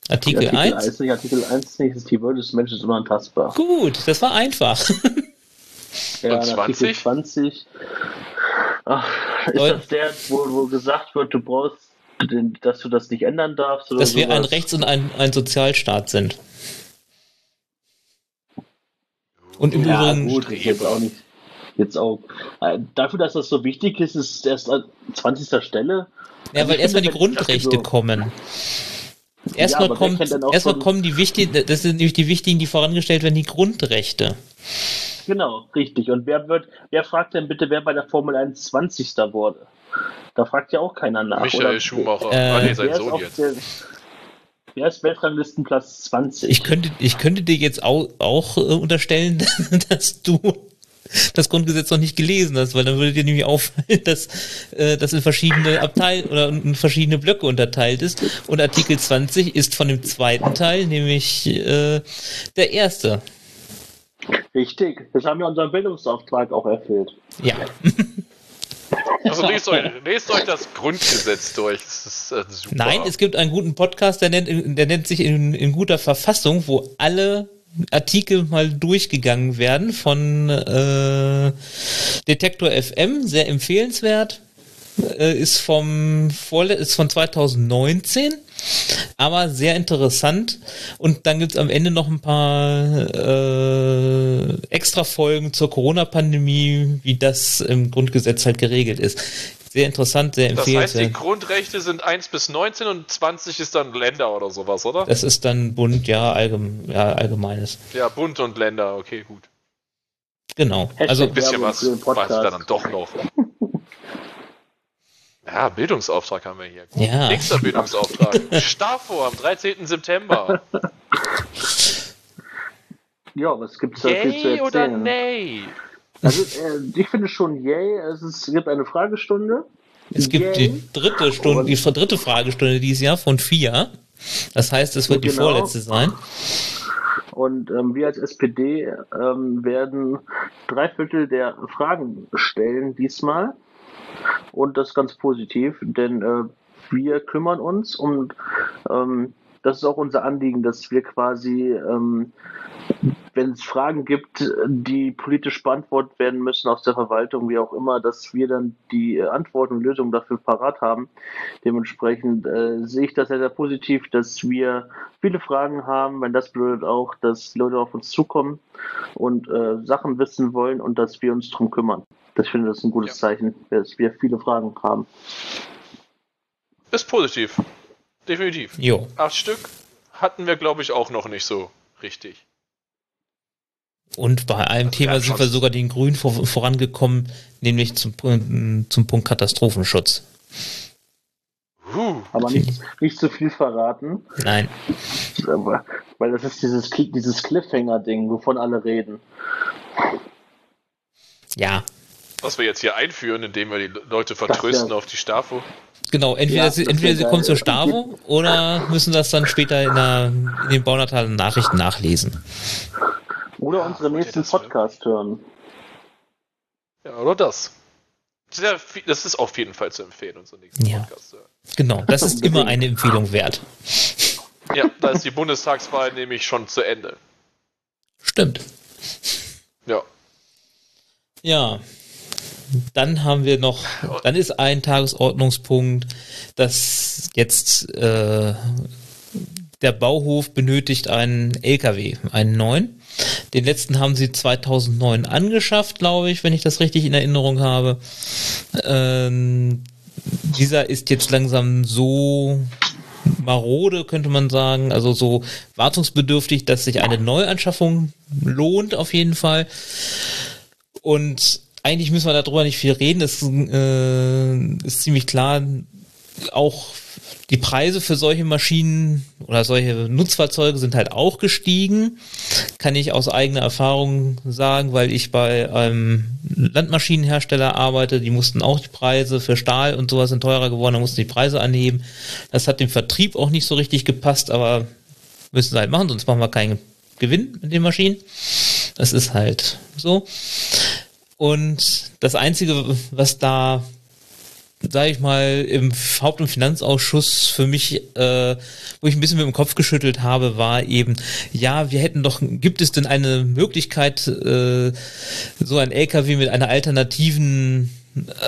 Speaker 2: Artikel,
Speaker 4: Artikel
Speaker 2: 1?
Speaker 4: 1 nicht, Artikel 1 nicht, ist die Würde des Menschen ist unantastbar.
Speaker 2: Gut, das war einfach.
Speaker 4: Ja,
Speaker 3: Und
Speaker 4: und Artikel
Speaker 3: 20?
Speaker 4: 20 ach, ist das der, wo, wo gesagt wird, du brauchst, den, dass du das nicht ändern darfst? Oder
Speaker 2: Dass wir ein
Speaker 4: sowas?
Speaker 2: Rechts- und ein, ein Sozialstaat sind. Und im
Speaker 4: Ja,
Speaker 2: Übrigen,
Speaker 4: gut, jetzt auch nicht. Jetzt auch. Äh, dafür, dass das so wichtig ist, ist es erst an 20. Stelle.
Speaker 2: ja,
Speaker 4: Also
Speaker 2: weil erstmal die
Speaker 4: wenn-
Speaker 2: Grundrechte
Speaker 4: also-
Speaker 2: kommen. Erstmal
Speaker 4: auch
Speaker 2: erstmal
Speaker 4: schon-
Speaker 2: kommen die wichtigen, das sind nämlich die wichtigen, die vorangestellt werden, die Grundrechte.
Speaker 4: Genau, richtig. Und wer wird, wer fragt denn bitte, wer bei der Formel 1 20. wurde? Da fragt ja auch keiner nach.
Speaker 3: Michael
Speaker 4: oder?
Speaker 3: Schumacher.
Speaker 2: Äh,
Speaker 3: ah, nee, sein
Speaker 4: Wer ist,
Speaker 3: Sohn
Speaker 4: auf
Speaker 3: jetzt.
Speaker 4: der, wer ist Weltranglistenplatz 20?
Speaker 2: Ich könnte, ich könnte dir jetzt auch, auch äh, unterstellen, dass du das Grundgesetz noch nicht gelesen hast, weil dann würde dir nämlich auffallen, dass äh, das in verschiedene Abteil oder in verschiedene Blöcke unterteilt ist. Und Artikel 20 ist von dem zweiten Teil, nämlich äh, der erste.
Speaker 4: Richtig. Das haben wir unseren Bildungsauftrag auch erfüllt.
Speaker 2: Ja.
Speaker 3: Also lest euch, lest euch das Grundgesetz durch. Das ist äh, super.
Speaker 2: Nein, es gibt einen guten Podcast, der nennt, der nennt sich in, in guter Verfassung, wo alle Artikel mal durchgegangen werden von äh, Detektor FM, sehr empfehlenswert. Äh, ist vom Vorle ist von 2019, aber sehr interessant. Und dann gibt's am Ende noch ein paar äh, extra Folgen zur Corona-Pandemie, wie das im Grundgesetz halt geregelt ist. Sehr interessant, sehr
Speaker 3: das heißt, die
Speaker 2: empfehlenswert.
Speaker 3: Grundrechte sind 1 bis 19 und 20 ist dann Länder oder sowas, oder?
Speaker 2: Das ist dann Bund, ja, allgem, ja allgemeines.
Speaker 3: Ja, Bund und Länder, okay, gut.
Speaker 2: Genau.
Speaker 4: Hashtag
Speaker 2: Also
Speaker 3: Ein bisschen was weiß ich dann doch noch. Ja, Bildungsauftrag haben wir hier.
Speaker 2: Ja.
Speaker 3: Nächster Bildungsauftrag. Stafo am 13. September.
Speaker 4: Ja, was gibt's da viel zu
Speaker 3: Yay oder
Speaker 4: erzählen?
Speaker 3: nay?
Speaker 4: Also, äh, ich finde schon yay. Es, ist, es gibt eine Fragestunde.
Speaker 2: es gibt
Speaker 4: Yay.
Speaker 2: die dritte Stunde, die dritte Fragestunde dieses Jahr von vier. Das heißt, es wird die
Speaker 4: Genau.
Speaker 2: vorletzte sein.
Speaker 4: Und ähm, wir als SPD ähm, werden drei Viertel der Fragen stellen diesmal. Und das ist ganz positiv, denn äh, wir kümmern uns und ähm, das ist auch unser Anliegen, dass wir quasi, ähm, wenn es Fragen gibt, die politisch beantwortet werden müssen aus der Verwaltung, wie auch immer, dass wir dann die Antworten und Lösungen dafür parat haben. Dementsprechend äh, sehe ich das sehr, sehr positiv, dass wir viele Fragen haben, weil das bedeutet auch, dass Leute auf uns zukommen und äh, Sachen wissen wollen und dass wir uns drum kümmern. Das finde ich das ist ein gutes
Speaker 3: Ja.
Speaker 4: Zeichen, dass wir viele Fragen haben.
Speaker 3: Ist positiv. Definitiv.
Speaker 2: Jo.
Speaker 3: Acht Stück hatten wir, glaube ich, auch noch nicht so richtig.
Speaker 2: Und bei einem
Speaker 3: Also
Speaker 2: Thema sind wir sogar den Grünen vor, vorangekommen, nämlich zum, zum Punkt Katastrophenschutz.
Speaker 3: Huh.
Speaker 4: Aber nicht, nicht zu viel verraten,
Speaker 2: Nein.
Speaker 4: aber, weil das ist dieses, dieses Cliffhanger-Ding, wovon alle reden.
Speaker 2: Ja.
Speaker 3: Was wir jetzt hier einführen, indem wir die Leute vertrösten
Speaker 4: ja-
Speaker 3: auf die Stafo.
Speaker 2: Genau, entweder
Speaker 4: Ja,
Speaker 2: sie, entweder sie kommen zur Stavo oder müssen das dann später in, der, in den Baunatal Nachrichten nachlesen.
Speaker 4: Oder
Speaker 3: Ja,
Speaker 4: unsere
Speaker 3: wollt ihr
Speaker 4: nächsten Podcast hören.
Speaker 3: Ja, oder das. Das ist auf jeden Fall zu empfehlen, unseren nächsten
Speaker 2: Ja.
Speaker 3: Podcast. zu hören.
Speaker 2: Genau, das ist immer eine Empfehlung wert.
Speaker 3: Ja, da ist die Bundestagswahl nämlich schon zu Ende.
Speaker 2: Stimmt.
Speaker 3: Ja.
Speaker 2: Ja. Dann haben wir noch, dann ist ein Tagesordnungspunkt, dass jetzt äh, der Bauhof benötigt einen LKW, einen neuen. Den letzten haben sie 2009 angeschafft, glaube ich, wenn ich das richtig in Erinnerung habe. Ähm, dieser ist jetzt langsam so marode, könnte man sagen, also so wartungsbedürftig, dass sich eine Neuanschaffung lohnt auf jeden Fall. Und eigentlich müssen wir darüber nicht viel reden. Es äh, ist ziemlich klar, auch die Preise für solche Maschinen oder solche Nutzfahrzeuge sind halt auch gestiegen. Kann ich aus eigener Erfahrung sagen, weil ich bei einem Landmaschinenhersteller arbeite. Die mussten auch die Preise für Stahl und sowas sind teurer geworden. Da mussten die Preise anheben. Das hat dem Vertrieb auch nicht so richtig gepasst, aber müssen sie halt machen, sonst machen wir keinen Gewinn mit den Maschinen. Das ist halt so. Und das Einzige, was da sage ich mal, im Haupt- und Finanzausschuss für mich, äh, wo ich ein bisschen mit dem Kopf geschüttelt habe, war eben, ja, wir hätten doch, gibt es denn eine Möglichkeit, äh, so ein LKW mit einer alternativen,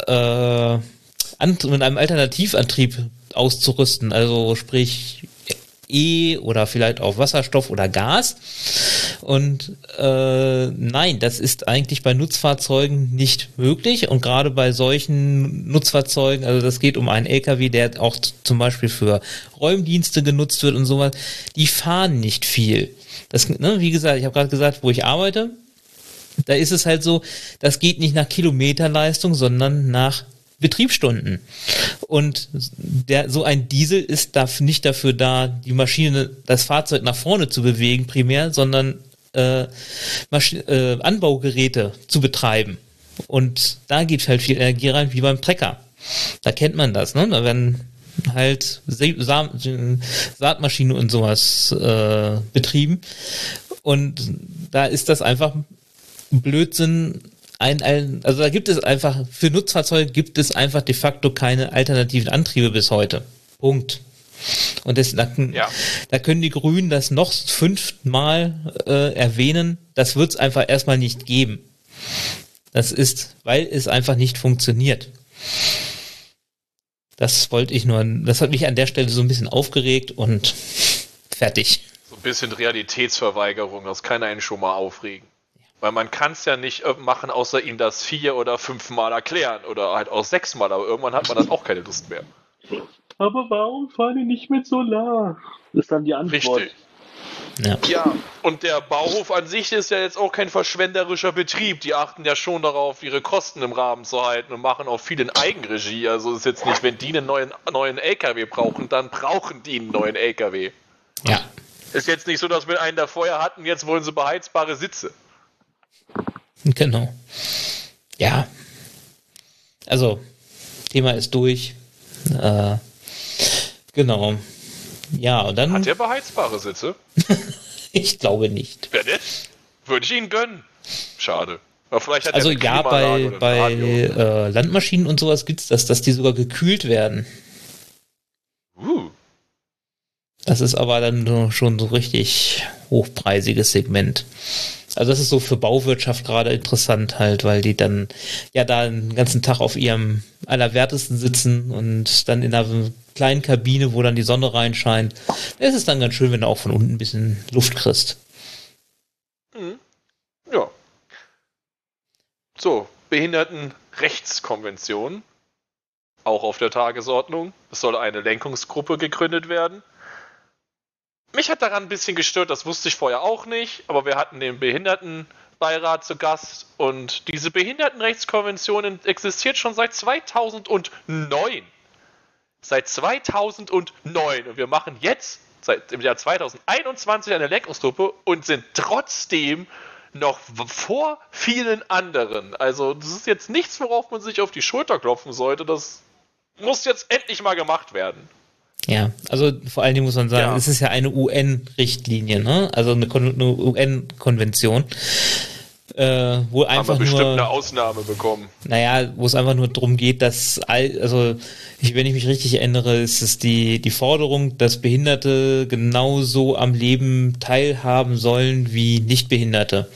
Speaker 2: äh, mit einem Alternativantrieb auszurüsten, also sprich E oder vielleicht auch Wasserstoff oder Gas. Und äh, nein, das ist eigentlich bei Nutzfahrzeugen nicht möglich. Und gerade bei solchen Nutzfahrzeugen, also das geht um einen LKW, der auch zum Beispiel für Räumdienste genutzt wird und sowas, die fahren nicht viel. Das, ne, wie gesagt, ich habe gerade gesagt, wo ich arbeite, da ist es halt so, das geht nicht nach Kilometerleistung, sondern nach Betriebsstunden. Und der, so ein Diesel ist da nicht dafür da, die Maschine, das Fahrzeug nach vorne zu bewegen primär, sondern äh, äh, Anbaugeräte zu betreiben. Und da geht halt viel Energie rein, wie beim Trecker. Da kennt man das, ne? Da werden halt Sa Saatmaschinen und sowas äh, betrieben. Und da ist das einfach Blödsinn, ein, ein, also da gibt es einfach, für Nutzfahrzeuge gibt es einfach de facto keine alternativen Antriebe bis heute. Punkt. Und das, da, ja. da können die Grünen das noch fünfmal äh, erwähnen. Das wird es einfach erstmal nicht geben. Das ist, weil es einfach nicht funktioniert. Das wollte ich nur, das hat mich an der Stelle so ein bisschen aufgeregt und fertig.
Speaker 3: So ein bisschen Realitätsverweigerung, das kann einen schon mal aufregen. Weil man kann es ja nicht äh, machen, außer ihm das vier oder fünfmal erklären oder halt auch sechsmal, aber irgendwann hat man dann auch keine Lust mehr.
Speaker 4: Aber warum fahren die nicht mit Solar? Das ist dann die Antwort.
Speaker 3: Richtig. Ja. ja, und der Bauhof an sich ist ja jetzt auch kein verschwenderischer Betrieb. Die achten ja schon darauf, ihre Kosten im Rahmen zu halten und machen auch viel in Eigenregie. Also ist jetzt nicht, wenn die einen neuen, neuen LKW brauchen, dann brauchen die einen neuen LKW.
Speaker 2: Ja.
Speaker 3: Ist jetzt nicht so, dass wir einen da vorher hatten, jetzt wollen sie beheizbare Sitze.
Speaker 2: Genau. Ja. Also, Thema ist durch. Äh, genau. Ja, und dann.
Speaker 3: Hat er beheizbare Sitze?
Speaker 2: ich glaube nicht.
Speaker 3: Wer nicht? Würde ich ihn gönnen. Schade.
Speaker 2: Aber vielleicht hat also ja, bei, bei äh, Landmaschinen und sowas gibt es das, dass die sogar gekühlt werden.
Speaker 3: Uh.
Speaker 2: Das ist aber dann schon so richtig hochpreisiges Segment. Also das ist so für Bauwirtschaft gerade interessant halt, weil die dann ja da den ganzen Tag auf ihrem Allerwertesten sitzen und dann in einer kleinen Kabine, wo dann die Sonne reinscheint. Es ist dann ganz schön, wenn du auch von unten ein bisschen Luft kriegst.
Speaker 3: Mhm. Ja. So, Behindertenrechtskonvention. Auch auf der Tagesordnung. Es soll eine Lenkungsgruppe gegründet werden. Mich hat daran ein bisschen gestört, das wusste ich vorher auch nicht, aber wir hatten den Behindertenbeirat zu Gast und diese Behindertenrechtskonvention existiert schon seit 2009. Seit 2009 und wir machen jetzt seit im Jahr 2021 eine Lenkungsgruppe und sind trotzdem noch vor vielen anderen. Also das ist jetzt nichts, worauf man sich auf die Schulter klopfen sollte. Das muss jetzt endlich mal gemacht werden.
Speaker 2: Ja, also vor allen Dingen muss man sagen, ja. es ist ja eine UN-Richtlinie, ne? Also eine, eine UN-Konvention. Äh, wo Haben einfach wir bestimmt nur,
Speaker 3: eine Ausnahme bekommen.
Speaker 2: Naja, wo es einfach nur darum geht, dass, all, also ich, wenn ich mich richtig erinnere, ist es die, die Forderung, dass Behinderte genauso am Leben teilhaben sollen wie Nichtbehinderte.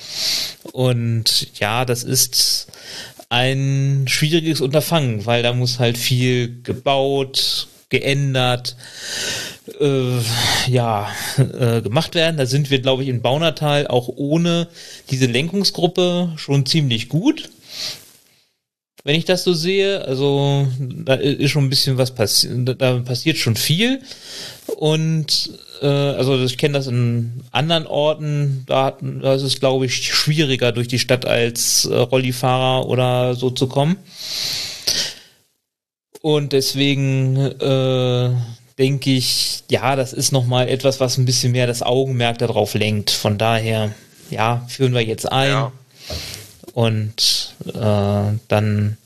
Speaker 2: Und ja, das ist ein schwieriges Unterfangen, weil da muss halt viel gebaut, geändert, äh, ja, äh, gemacht werden. Da sind wir, glaube ich, in Baunatal auch ohne diese Lenkungsgruppe schon ziemlich gut. Wenn ich das so sehe, also da ist schon ein bisschen was passiert, da passiert schon viel. Und äh, also ich kenne das in anderen Orten, da, da ist es, glaube ich, schwieriger durch die Stadt als äh, Rollifahrer oder so zu kommen. Und deswegen äh, denke ich, ja, das ist nochmal etwas, was ein bisschen mehr das Augenmerk darauf lenkt. Von daher, ja, führen wir jetzt ein. Ja. Und äh, dann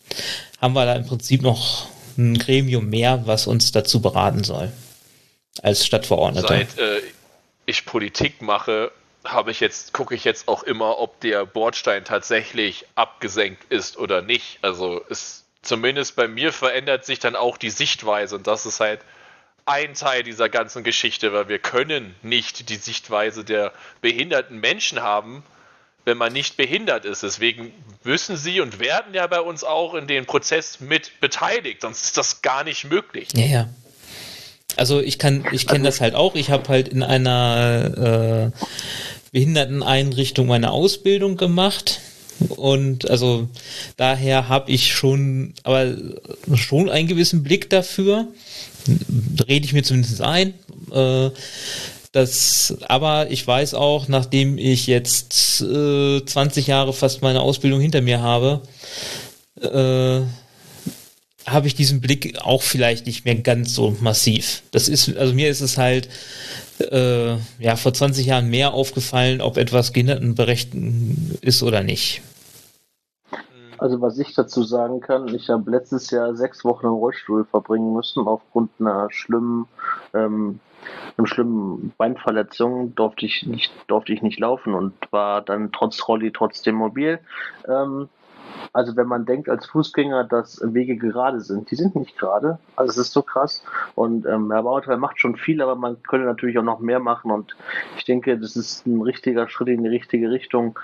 Speaker 2: haben wir da im Prinzip noch ein Gremium mehr, was uns dazu beraten soll. Als Stadtverordneter.
Speaker 3: Seit äh, ich Politik mache, habe ich jetzt, gucke ich jetzt auch immer, ob der Bordstein tatsächlich abgesenkt ist oder nicht. Also es zumindest bei mir verändert sich dann auch die Sichtweise und das ist halt ein Teil dieser ganzen Geschichte, weil wir können nicht die Sichtweise der behinderten Menschen haben, wenn man nicht behindert ist. Deswegen müssen sie und werden ja bei uns auch in den Prozess mit beteiligt, sonst ist das gar nicht möglich.
Speaker 2: Ja, ja. Also ich kann, ich kenne das halt auch. Ich habe halt in einer äh, Behinderteneinrichtung meine Ausbildung gemacht. Und also daher habe ich schon, aber schon einen gewissen Blick dafür. Rede ich mir zumindest ein. Äh, das, aber ich weiß auch, nachdem ich jetzt äh, 20 Jahre fast meine Ausbildung hinter mir habe, äh, habe ich diesen Blick auch vielleicht nicht mehr ganz so massiv. Das ist, also mir ist es halt äh, ja vor 20 Jahren mehr aufgefallen, ob etwas behindertenberechtigt ist oder nicht.
Speaker 4: Also was ich dazu sagen kann, ich habe letztes Jahr sechs Wochen im Rollstuhl verbringen müssen aufgrund einer schlimmen ähm, einem schlimmen Beinverletzung durfte ich nicht, durfte ich nicht laufen und war dann trotz Rolli trotzdem mobil. Ähm, also wenn man denkt als Fußgänger, dass Wege gerade sind, die sind nicht gerade. Also es ist so krass. Und ähm, Herr Bauer macht schon viel, aber man könnte natürlich auch noch mehr machen. Und ich denke, das ist ein richtiger Schritt in die richtige Richtung,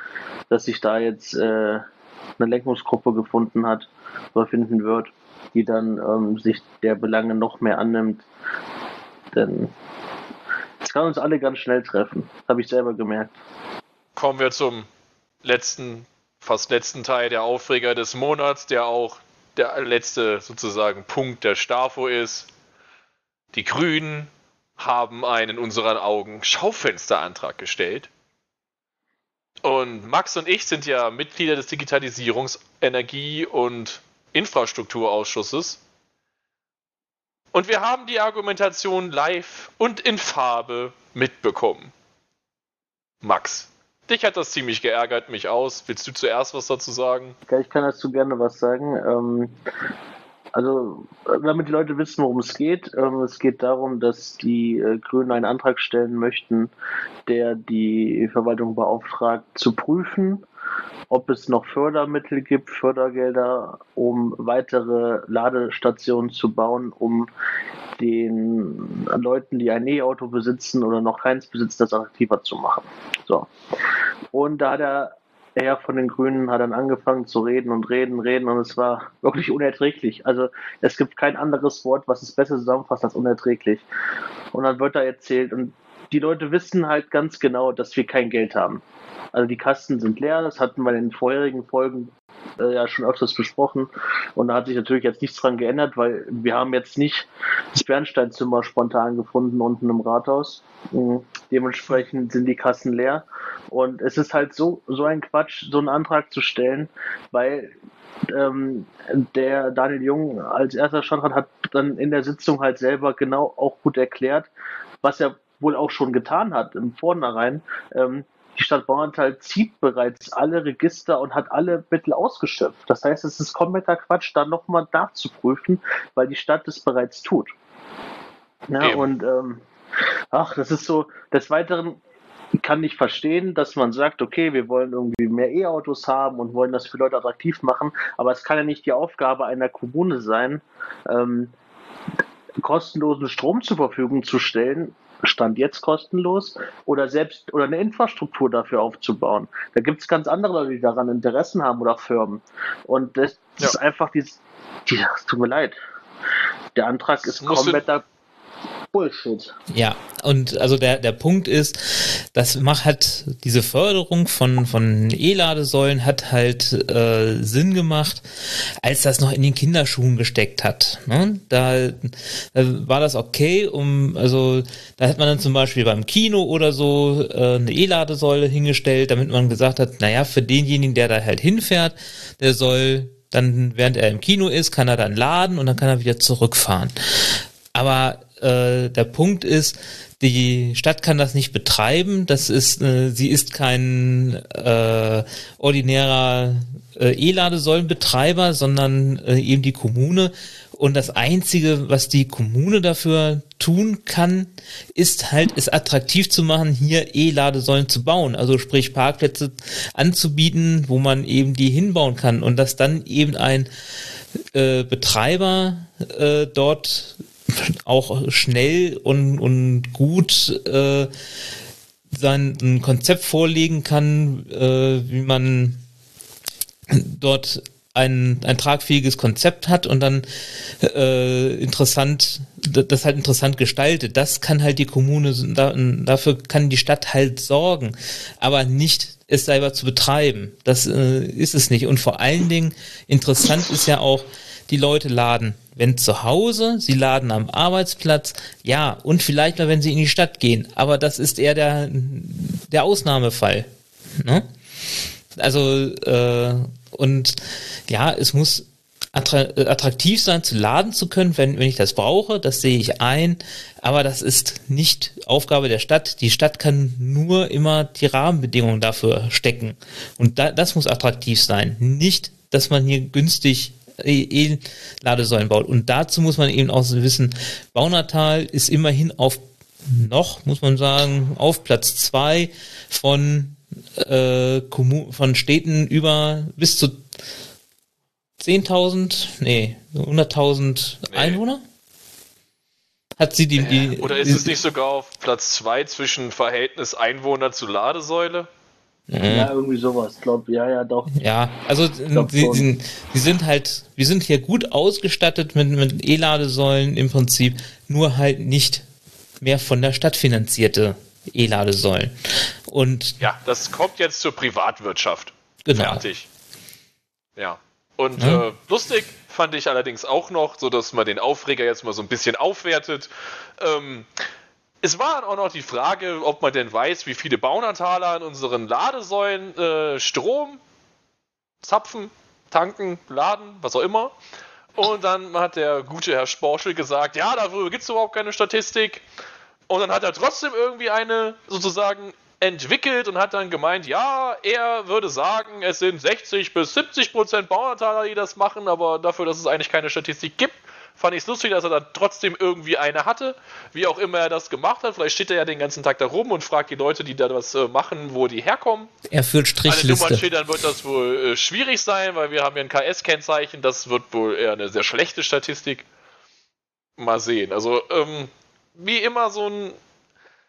Speaker 4: dass sich da jetzt äh, eine Lenkungsgruppe gefunden hat oder finden wird, die dann ähm, sich der Belange noch mehr annimmt. Denn es kann uns alle ganz schnell treffen. Habe ich selber gemerkt.
Speaker 3: Kommen wir zum letzten, fast letzten Teil der Aufreger des Monats, der auch der letzte sozusagen Punkt der Stafo ist. Die Grünen haben einen in unseren Augen Schaufensterantrag gestellt. Und Max und ich sind ja Mitglieder des Digitalisierungs-, Energie- und Infrastrukturausschusses. Und wir haben die Argumentation live und in Farbe mitbekommen. Max, dich hat das ziemlich geärgert, mich aus. Willst du zuerst was dazu sagen?
Speaker 4: Ich kann dazu gerne was sagen. Ähm, also, damit die Leute wissen, worum es geht. Ähm, es geht darum, dass die äh, Grünen einen Antrag stellen möchten, der die Verwaltung beauftragt, zu prüfen, ob es noch Fördermittel gibt, Fördergelder, um weitere Ladestationen zu bauen, um den Leuten, die ein E-Auto besitzen oder noch keins besitzen, das attraktiver zu machen. So. Und da hat er er von den Grünen hat dann angefangen zu reden und reden, reden und es war wirklich unerträglich. Also es gibt kein anderes Wort, was es besser zusammenfasst als unerträglich. Und dann wird da erzählt und die Leute wissen halt ganz genau, dass wir kein Geld haben. Also die Kasten sind leer, das hatten wir in den vorherigen Folgen äh, ja schon öfters besprochen. Und da hat sich natürlich jetzt nichts dran geändert, weil wir haben jetzt nicht das Bernsteinzimmer spontan gefunden unten im Rathaus. Mhm. Dementsprechend sind die Kassen leer. Und es ist halt so, so ein Quatsch, so einen Antrag zu stellen, weil ähm, der Daniel Jung als erster Stadtrat hat dann in der Sitzung halt selber genau auch gut erklärt, was er wohl auch schon getan hat im Vornherein, ähm, die Stadt Bauerntal zieht bereits alle Register und hat alle Mittel ausgeschöpft. Das heißt, es ist kompletter Quatsch, da nochmal nachzuprüfen, weil die Stadt es bereits tut. Ja, und ähm, ach, das ist so, des Weiteren kann ich verstehen, dass man sagt, okay, wir wollen irgendwie mehr E-Autos haben und wollen das für Leute attraktiv machen, aber es kann ja nicht die Aufgabe einer Kommune sein, ähm, kostenlosen Strom zur Verfügung zu stellen, Stand jetzt kostenlos oder selbst oder eine Infrastruktur dafür aufzubauen. Da gibt es ganz andere Leute, die daran Interessen haben oder Firmen. Und das, das ja. ist einfach dieses, die, tut mir leid. Der Antrag ist kompletter, Bullshit.
Speaker 2: Ja, und also der, der Punkt ist, das macht halt diese Förderung von, von E-Ladesäulen hat halt äh, Sinn gemacht, als das noch in den Kinderschuhen gesteckt hat. Ne? Da, da war das okay, um, also da hat man dann zum Beispiel beim Kino oder so äh, eine E-Ladesäule hingestellt, damit man gesagt hat, naja, für denjenigen, der da halt hinfährt, der soll dann, während er im Kino ist, kann er dann laden und dann kann er wieder zurückfahren. Aber äh, der Punkt ist, die Stadt kann das nicht betreiben. Das ist, äh, sie ist kein äh, ordinärer äh, E-Ladesäulenbetreiber, sondern äh, eben die Kommune. Und das Einzige, was die Kommune dafür tun kann, ist halt, es attraktiv zu machen, hier E-Ladesäulen zu bauen. Also sprich Parkplätze anzubieten, wo man eben die hinbauen kann. Und dass dann eben ein äh, Betreiber äh, dort auch schnell und, und gut äh, sein Konzept vorlegen kann, äh, wie man dort ein, ein tragfähiges Konzept hat und dann äh, interessant, das halt interessant gestaltet. Das kann halt die Kommune, dafür kann die Stadt halt sorgen, aber nicht es selber zu betreiben. Das äh, ist es nicht. Und vor allen Dingen interessant ist ja auch, die Leute laden, wenn zu Hause, sie laden am Arbeitsplatz, ja, und vielleicht mal, wenn sie in die Stadt gehen. Aber das ist eher der, der Ausnahmefall. Ne? Also, äh, und ja, es muss attraktiv sein, zu laden zu können, wenn, wenn ich das brauche, das sehe ich ein, aber das ist nicht Aufgabe der Stadt. Die Stadt kann nur immer die Rahmenbedingungen dafür stecken. Und da, das muss attraktiv sein. Nicht, dass man hier günstig E-Ladesäulen baut. Und dazu muss man eben auch wissen, Baunatal ist immerhin auf noch, muss man sagen, auf Platz zwei von, äh, von Städten über bis zu 10.000, nee, 100.000 nee. Einwohner? Hat sie die, die
Speaker 3: Oder ist
Speaker 2: die,
Speaker 3: es nicht sogar auf Platz zwei zwischen Verhältnis Einwohner zu Ladesäule?
Speaker 4: Ja, irgendwie sowas, glaube Ja, ja, doch.
Speaker 2: Ja, also sie, sie, sie, sind halt, wir sind hier gut ausgestattet mit, mit E-Ladesäulen im Prinzip, nur halt nicht mehr von der Stadt finanzierte E-Ladesäulen. Und
Speaker 3: ja, das kommt jetzt zur Privatwirtschaft.
Speaker 2: Genau.
Speaker 3: Fertig. Ja. Und ja. Äh, lustig fand ich allerdings auch noch, so dass man den Aufreger jetzt mal so ein bisschen aufwertet. Ähm, es war auch noch die Frage, ob man denn weiß, wie viele Baunertaler in unseren Ladesäulen äh, Strom zapfen, tanken, laden, was auch immer. Und dann hat der gute Herr Sporschel gesagt, ja, darüber gibt es überhaupt keine Statistik. Und dann hat er trotzdem irgendwie eine sozusagen entwickelt und hat dann gemeint, ja, er würde sagen, es sind 60 bis 70 Prozent Baunertaler, die das machen, aber dafür, dass es eigentlich keine Statistik gibt, fand ich es lustig, dass er dann trotzdem irgendwie eine hatte. Wie auch immer er das gemacht hat. Vielleicht steht er ja den ganzen Tag da rum und fragt die Leute, die da was äh, machen, wo die herkommen.
Speaker 2: Er führt Strichliste.
Speaker 3: Wenn steht, dann wird das wohl äh, schwierig sein, weil wir haben ja ein KS-Kennzeichen. Das wird wohl eher eine sehr schlechte Statistik. Mal sehen. Also, ähm, wie immer so ein,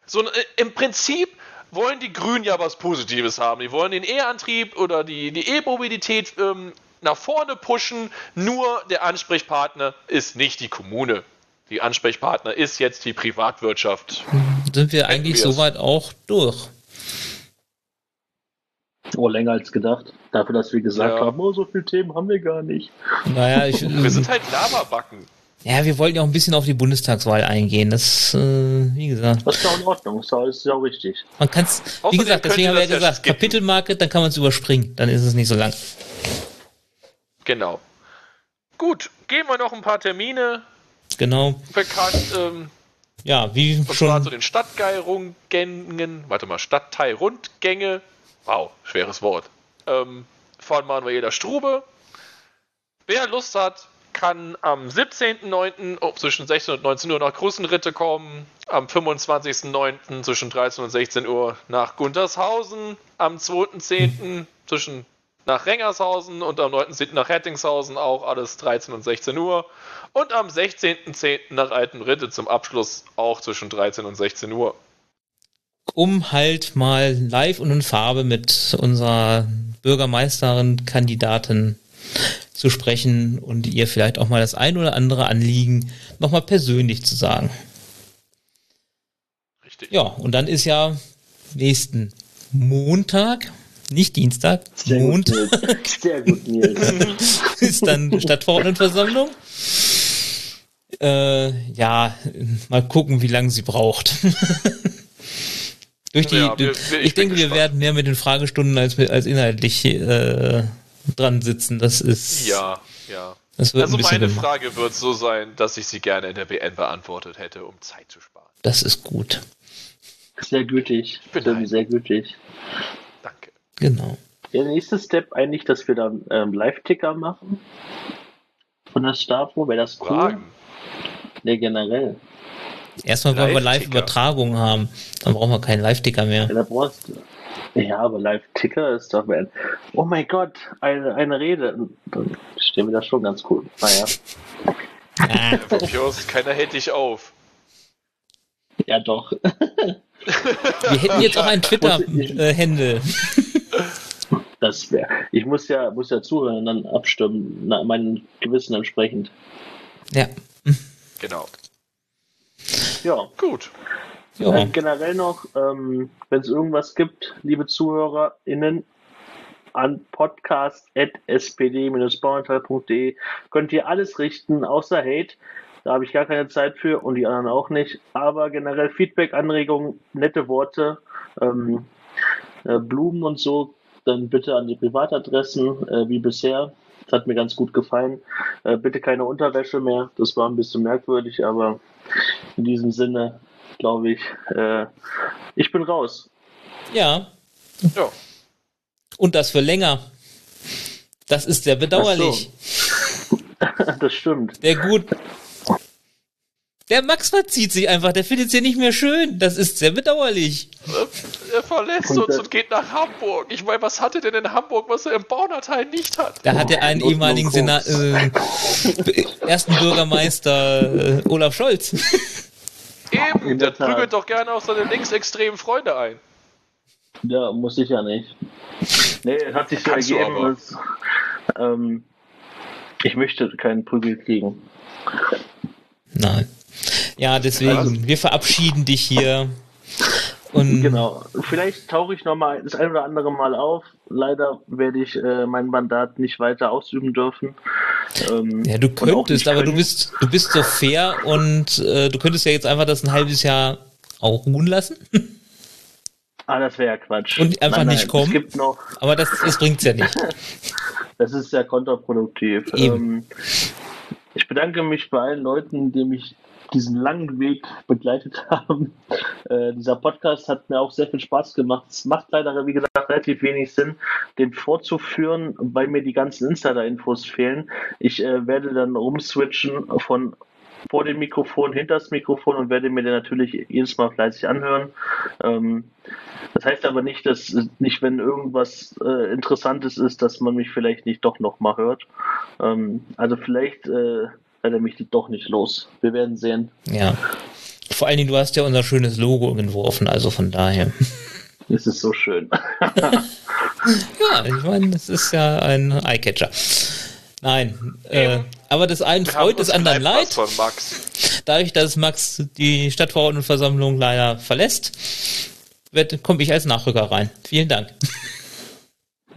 Speaker 3: so ein, äh, im Prinzip wollen die Grünen ja was Positives haben. Die wollen den E-Antrieb oder die, die E-Mobilität ähm, nach vorne pushen, nur der Ansprechpartner ist nicht die Kommune. Die Ansprechpartner ist jetzt die Privatwirtschaft.
Speaker 2: Sind wir eigentlich soweit auch durch?
Speaker 4: Oh, länger als gedacht. Dafür, dass wir gesagt ja. haben, oh, so viele Themen haben wir gar nicht.
Speaker 2: Naja, ich,
Speaker 3: wir sind halt Lavabacken.
Speaker 2: Ja, wir wollten ja auch ein bisschen auf die Bundestagswahl eingehen. Das, äh, wie gesagt.
Speaker 4: Das ist ja in Ordnung, das ist ja richtig.
Speaker 2: Man kann es, wie gesagt, deswegen haben wir ja gesagt, Kapitelmarke, dann kann man es überspringen, dann ist es nicht so lang.
Speaker 3: Genau. Gut, gehen wir noch ein paar Termine.
Speaker 2: Genau.
Speaker 3: Bekannt. Ähm,
Speaker 2: ja, wie
Speaker 3: und schon. zwar zu den Stadtteilrundgängen, warte mal, Stadtteilrundgänge, wow, schweres Wort, ähm, von Manuela Strube. Wer Lust hat, kann am 17.09. zwischen 16 und 19 Uhr nach Grussenritte kommen, am 25.09. zwischen 13 und 16 Uhr nach Guntershausen, am 2.10. zwischen nach Rengershausen und am 9.7. nach Rettingshausen auch alles 13 und 16 Uhr. Und am 16.10. nach Altenritte zum Abschluss auch zwischen 13 und 16 Uhr.
Speaker 2: Um halt mal live und in Farbe mit unserer Bürgermeisterin, Kandidatin zu sprechen und ihr vielleicht auch mal das ein oder andere Anliegen nochmal persönlich zu sagen.
Speaker 3: Richtig.
Speaker 2: Ja, und dann ist ja nächsten Montag, nicht Dienstag,
Speaker 4: Sehr
Speaker 2: Montag
Speaker 4: gut. Sehr gut, Nils.
Speaker 2: ist dann Stadtverordnetenversammlung. Äh, ja, mal gucken, wie lange sie braucht. Durch die,
Speaker 3: Ja, wir- wir-
Speaker 2: ich,
Speaker 3: ich bin
Speaker 2: denke, wir werden mehr mit den Fragestunden als, als inhaltlich äh, dran sitzen. Das ist,
Speaker 3: Ja, ja.
Speaker 2: das wird
Speaker 3: Also meine Frage wird so sein, dass ich sie gerne in der BN beantwortet hätte, um Zeit zu sparen.
Speaker 2: das ist gut.
Speaker 4: Sehr gütig.
Speaker 3: bin
Speaker 4: Sehr,
Speaker 3: ein-
Speaker 4: sehr gütig.
Speaker 2: Genau.
Speaker 4: Der nächste Step eigentlich, dass wir dann ähm, Live-Ticker machen. Von der Stafo, wäre das cool?
Speaker 3: Fragen.
Speaker 4: Ne, generell.
Speaker 2: Erstmal wollen wir. Live-Übertragung haben. Dann brauchen wir keinen Live-Ticker mehr.
Speaker 4: Ja, da brauchst du. Ja, aber Live-Ticker ist doch. Ein, oh mein Gott, eine, eine Rede. Dann stehen wir da schon ganz cool. Naja.
Speaker 2: Ah,
Speaker 3: Von aus, keiner hält dich auf.
Speaker 4: Ja, doch.
Speaker 2: wir hätten jetzt auch ein Twitter-Händel.
Speaker 4: Das wäre. Ich muss ja, muss ja zuhören und dann abstimmen, na, meinem Gewissen entsprechend.
Speaker 2: ja.
Speaker 3: Genau.
Speaker 4: Ja.
Speaker 3: Gut.
Speaker 2: ja.
Speaker 4: Äh, generell noch, ähm, wenn es irgendwas gibt, liebe ZuhörerInnen, an podcast.spd-bauernteil.de könnt ihr alles richten, außer Hate. Da habe ich gar keine Zeit für und die anderen auch nicht. Aber generell Feedback, Anregungen, nette Worte, ähm, äh, Blumen und so, dann bitte an die Privatadressen, äh, wie bisher. Das hat mir ganz gut gefallen. Äh, bitte keine Unterwäsche mehr. Das war ein bisschen merkwürdig, aber in diesem Sinne glaube ich, äh, ich bin raus.
Speaker 2: ja.
Speaker 3: Ja.
Speaker 2: Und das für länger. Das ist sehr bedauerlich.
Speaker 4: das stimmt.
Speaker 2: Der gut. Der Max verzieht sich einfach, der findet es hier nicht mehr schön. Das ist sehr bedauerlich.
Speaker 3: Äh, Er verlässt
Speaker 4: Und,
Speaker 3: uns und geht nach Hamburg. Ich meine, was hat er denn in Hamburg, was er im Baunateil nicht hat?
Speaker 2: Da hat er einen ehemaligen
Speaker 4: und
Speaker 2: Sena
Speaker 4: Koks.
Speaker 2: äh, ersten Bürgermeister äh, Olaf Scholz.
Speaker 3: Eben,
Speaker 4: In
Speaker 3: der prügelt doch gerne auch seine linksextremen Freunde ein.
Speaker 4: Ja, muss ich ja nicht. Nee, es hat sich so
Speaker 3: Kannst du
Speaker 4: ergeben, dass, ähm, ich möchte keinen Prügel kriegen.
Speaker 2: Nein. Ja, deswegen, wir verabschieden dich hier. Und
Speaker 4: Genau. Vielleicht tauche ich nochmal das ein oder andere Mal auf. Leider werde ich äh, mein Mandat nicht weiter ausüben dürfen. Ähm,
Speaker 2: ja, du könntest,
Speaker 4: nicht
Speaker 2: aber du bist, du bist so fair und äh, du könntest ja jetzt einfach das ein halbes Jahr auch ruhen lassen.
Speaker 4: Ah, das wäre ja Quatsch.
Speaker 2: Und einfach nicht kommen?
Speaker 4: Es gibt noch,
Speaker 2: Aber das, das bringt's ja nicht.
Speaker 4: das ist ja kontraproduktiv. Ähm, ich bedanke mich bei allen Leuten, die mich diesen langen Weg begleitet haben. Äh, dieser Podcast hat mir auch sehr viel Spaß gemacht. Es macht leider, wie gesagt, relativ wenig Sinn, den vorzuführen, weil mir die ganzen Insider-Infos fehlen. Ich äh, werde dann rumswitchen von vor dem Mikrofon, hinter das Mikrofon und werde mir den natürlich jedes Mal fleißig anhören. Ähm, das heißt aber nicht, dass nicht, wenn irgendwas äh, Interessantes ist, dass man mich vielleicht nicht doch noch mal hört. Ähm, also vielleicht äh, er mich doch nicht los. Wir werden sehen.
Speaker 2: Ja. Vor allen Dingen, du hast ja unser schönes Logo entworfen, also von daher.
Speaker 4: Es ist so schön.
Speaker 2: Ja, ich meine, das ist ja ein Eyecatcher. Nein, äh. Aber das einen freut, des
Speaker 3: uns
Speaker 2: anderen leid.
Speaker 3: von Max.
Speaker 2: Dadurch, dass Max die Stadtverordnetenversammlung leider verlässt, komme ich als Nachrücker rein. Vielen Dank.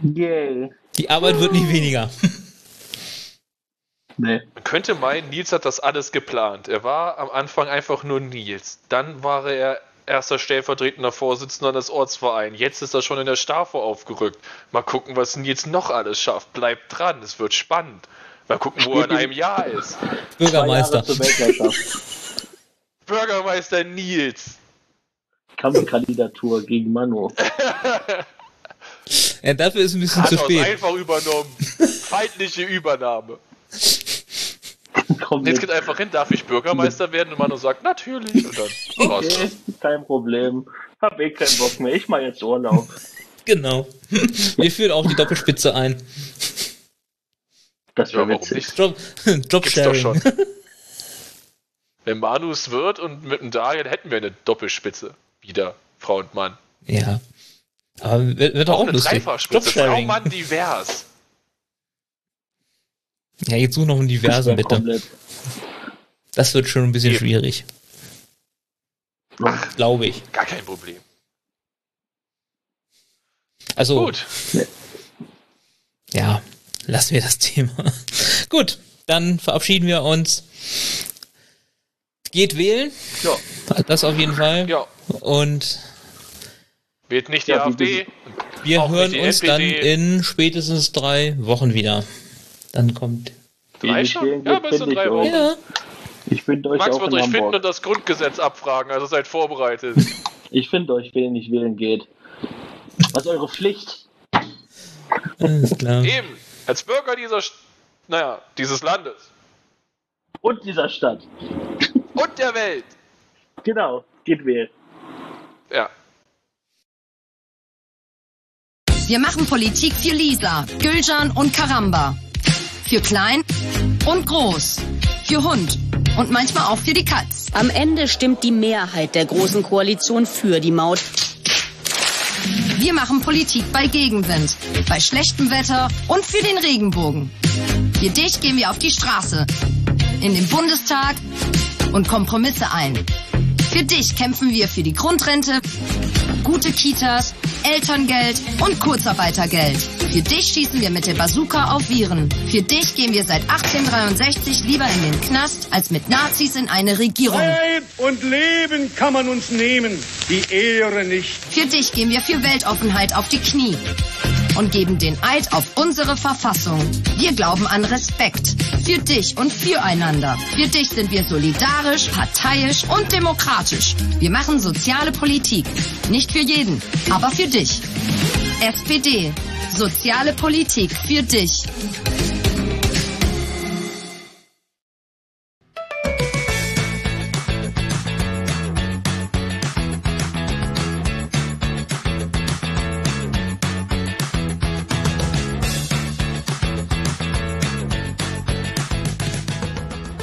Speaker 4: Yay.
Speaker 2: Die Arbeit wird nicht weniger.
Speaker 4: Nee.
Speaker 3: Man könnte meinen, Nils hat das alles geplant. Er war am Anfang einfach nur Nils. Dann war er erster stellvertretender Vorsitzender des Ortsvereins. Jetzt ist er schon in der Stafo aufgerückt. Mal gucken, was Nils noch alles schafft. Bleibt dran, es wird spannend. Mal gucken, wo er in einem Jahr ist.
Speaker 2: Bürgermeister.
Speaker 3: Bürgermeister Nils.
Speaker 4: Kampfkandidatur gegen Manu.
Speaker 2: Ja, dafür ist ein bisschen
Speaker 3: Hat
Speaker 2: zu spät.
Speaker 3: einfach übernommen. Feindliche Übernahme.
Speaker 4: Komm
Speaker 3: jetzt geht einfach hin, darf ich Bürgermeister werden? Und Manu sagt, natürlich. Und dann war's
Speaker 4: Okay, kein Problem. Hab eh keinen Bock mehr. Ich mach jetzt Urlaub.
Speaker 2: Genau. Wir führen auch die Doppelspitze ein.
Speaker 4: Das
Speaker 3: Ja,
Speaker 4: wäre witzig.
Speaker 3: nicht?
Speaker 2: Job,
Speaker 3: Gibt's doch
Speaker 2: Jobsharing.
Speaker 3: schon. Wenn Manu es wird und mit dem Darian hätten wir eine Doppelspitze. Wieder, Frau und Mann.
Speaker 2: Ja. Aber wird, wird doch
Speaker 3: Auch
Speaker 2: auch
Speaker 3: eine
Speaker 2: lustig.
Speaker 3: Dreifachspitze. Frau,
Speaker 2: Jobsharing.
Speaker 3: Mann, divers.
Speaker 2: Ja, jetzt such noch einen diversen, bitte.
Speaker 4: komplett.
Speaker 2: Das wird schon ein bisschen
Speaker 3: Eben.
Speaker 2: schwierig. Glaube ich.
Speaker 3: Gar kein Problem.
Speaker 2: Also,
Speaker 3: Gut.
Speaker 2: ja, lassen wir das Thema. Gut, dann verabschieden wir uns. Geht wählen,
Speaker 3: Ja.
Speaker 2: das auf jeden Fall.
Speaker 3: Ja.
Speaker 2: Und
Speaker 3: Wählt nicht die
Speaker 4: Ja,
Speaker 3: AfD.
Speaker 2: wir
Speaker 3: Auch
Speaker 2: hören uns dann
Speaker 3: NPD.
Speaker 2: in spätestens drei Wochen wieder. Dann kommt.
Speaker 3: Drei schon? Ja, bis in
Speaker 4: bin
Speaker 3: drei
Speaker 4: ich
Speaker 3: Wochen.
Speaker 2: Ja.
Speaker 4: Ich finde euch
Speaker 3: Max
Speaker 4: auch
Speaker 3: wird
Speaker 4: in
Speaker 3: euch finden
Speaker 4: Hamburg.
Speaker 3: und das Grundgesetz abfragen, also seid vorbereitet.
Speaker 4: Ich finde euch, wen nicht wählen geht. Was ist eure Pflicht?
Speaker 2: Alles klar.
Speaker 3: Eben, als Bürger dieser, St- naja, dieses Landes
Speaker 4: Und dieser Stadt.
Speaker 3: und der Welt.
Speaker 4: Genau, geht wählen.
Speaker 3: Ja.
Speaker 5: Wir machen Politik für Lisa, Gülcan und Karamba. Für klein und groß. Für Hund. Und manchmal auch für die Katz.
Speaker 6: Am Ende stimmt die Mehrheit der Großen Koalition für die Maut.
Speaker 5: Wir machen Politik bei Gegenwind, bei schlechtem Wetter und für den Regenbogen. Für dich gehen wir auf die Straße, in den Bundestag und Kompromisse ein. Für dich kämpfen wir für die Grundrente, gute Kitas, Elterngeld und Kurzarbeitergeld. Für dich schießen wir mit der Bazooka auf Viren. Für dich gehen wir seit 1863 lieber in den Knast, als mit Nazis in eine Regierung.
Speaker 7: Leib und Leben kann man uns nehmen, die Ehre nicht.
Speaker 5: Für dich gehen wir für Weltoffenheit auf die Knie und geben den Eid auf unsere Verfassung. Wir glauben an Respekt. Für dich und füreinander. Für dich sind wir solidarisch, parteiisch und demokratisch. Wir machen soziale Politik. Nicht für jeden, aber für dich. SPD. Soziale Politik für dich.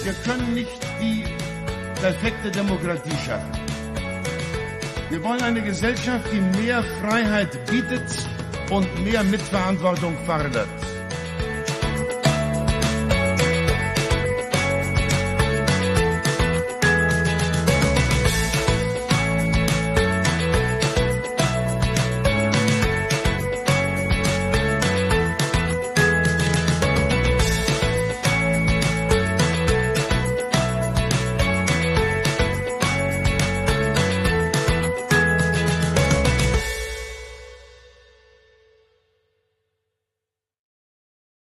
Speaker 1: Wir können nicht die perfekte Demokratie schaffen. Wir wollen eine Gesellschaft, die mehr Freiheit bietet und mehr Mitverantwortung fordert.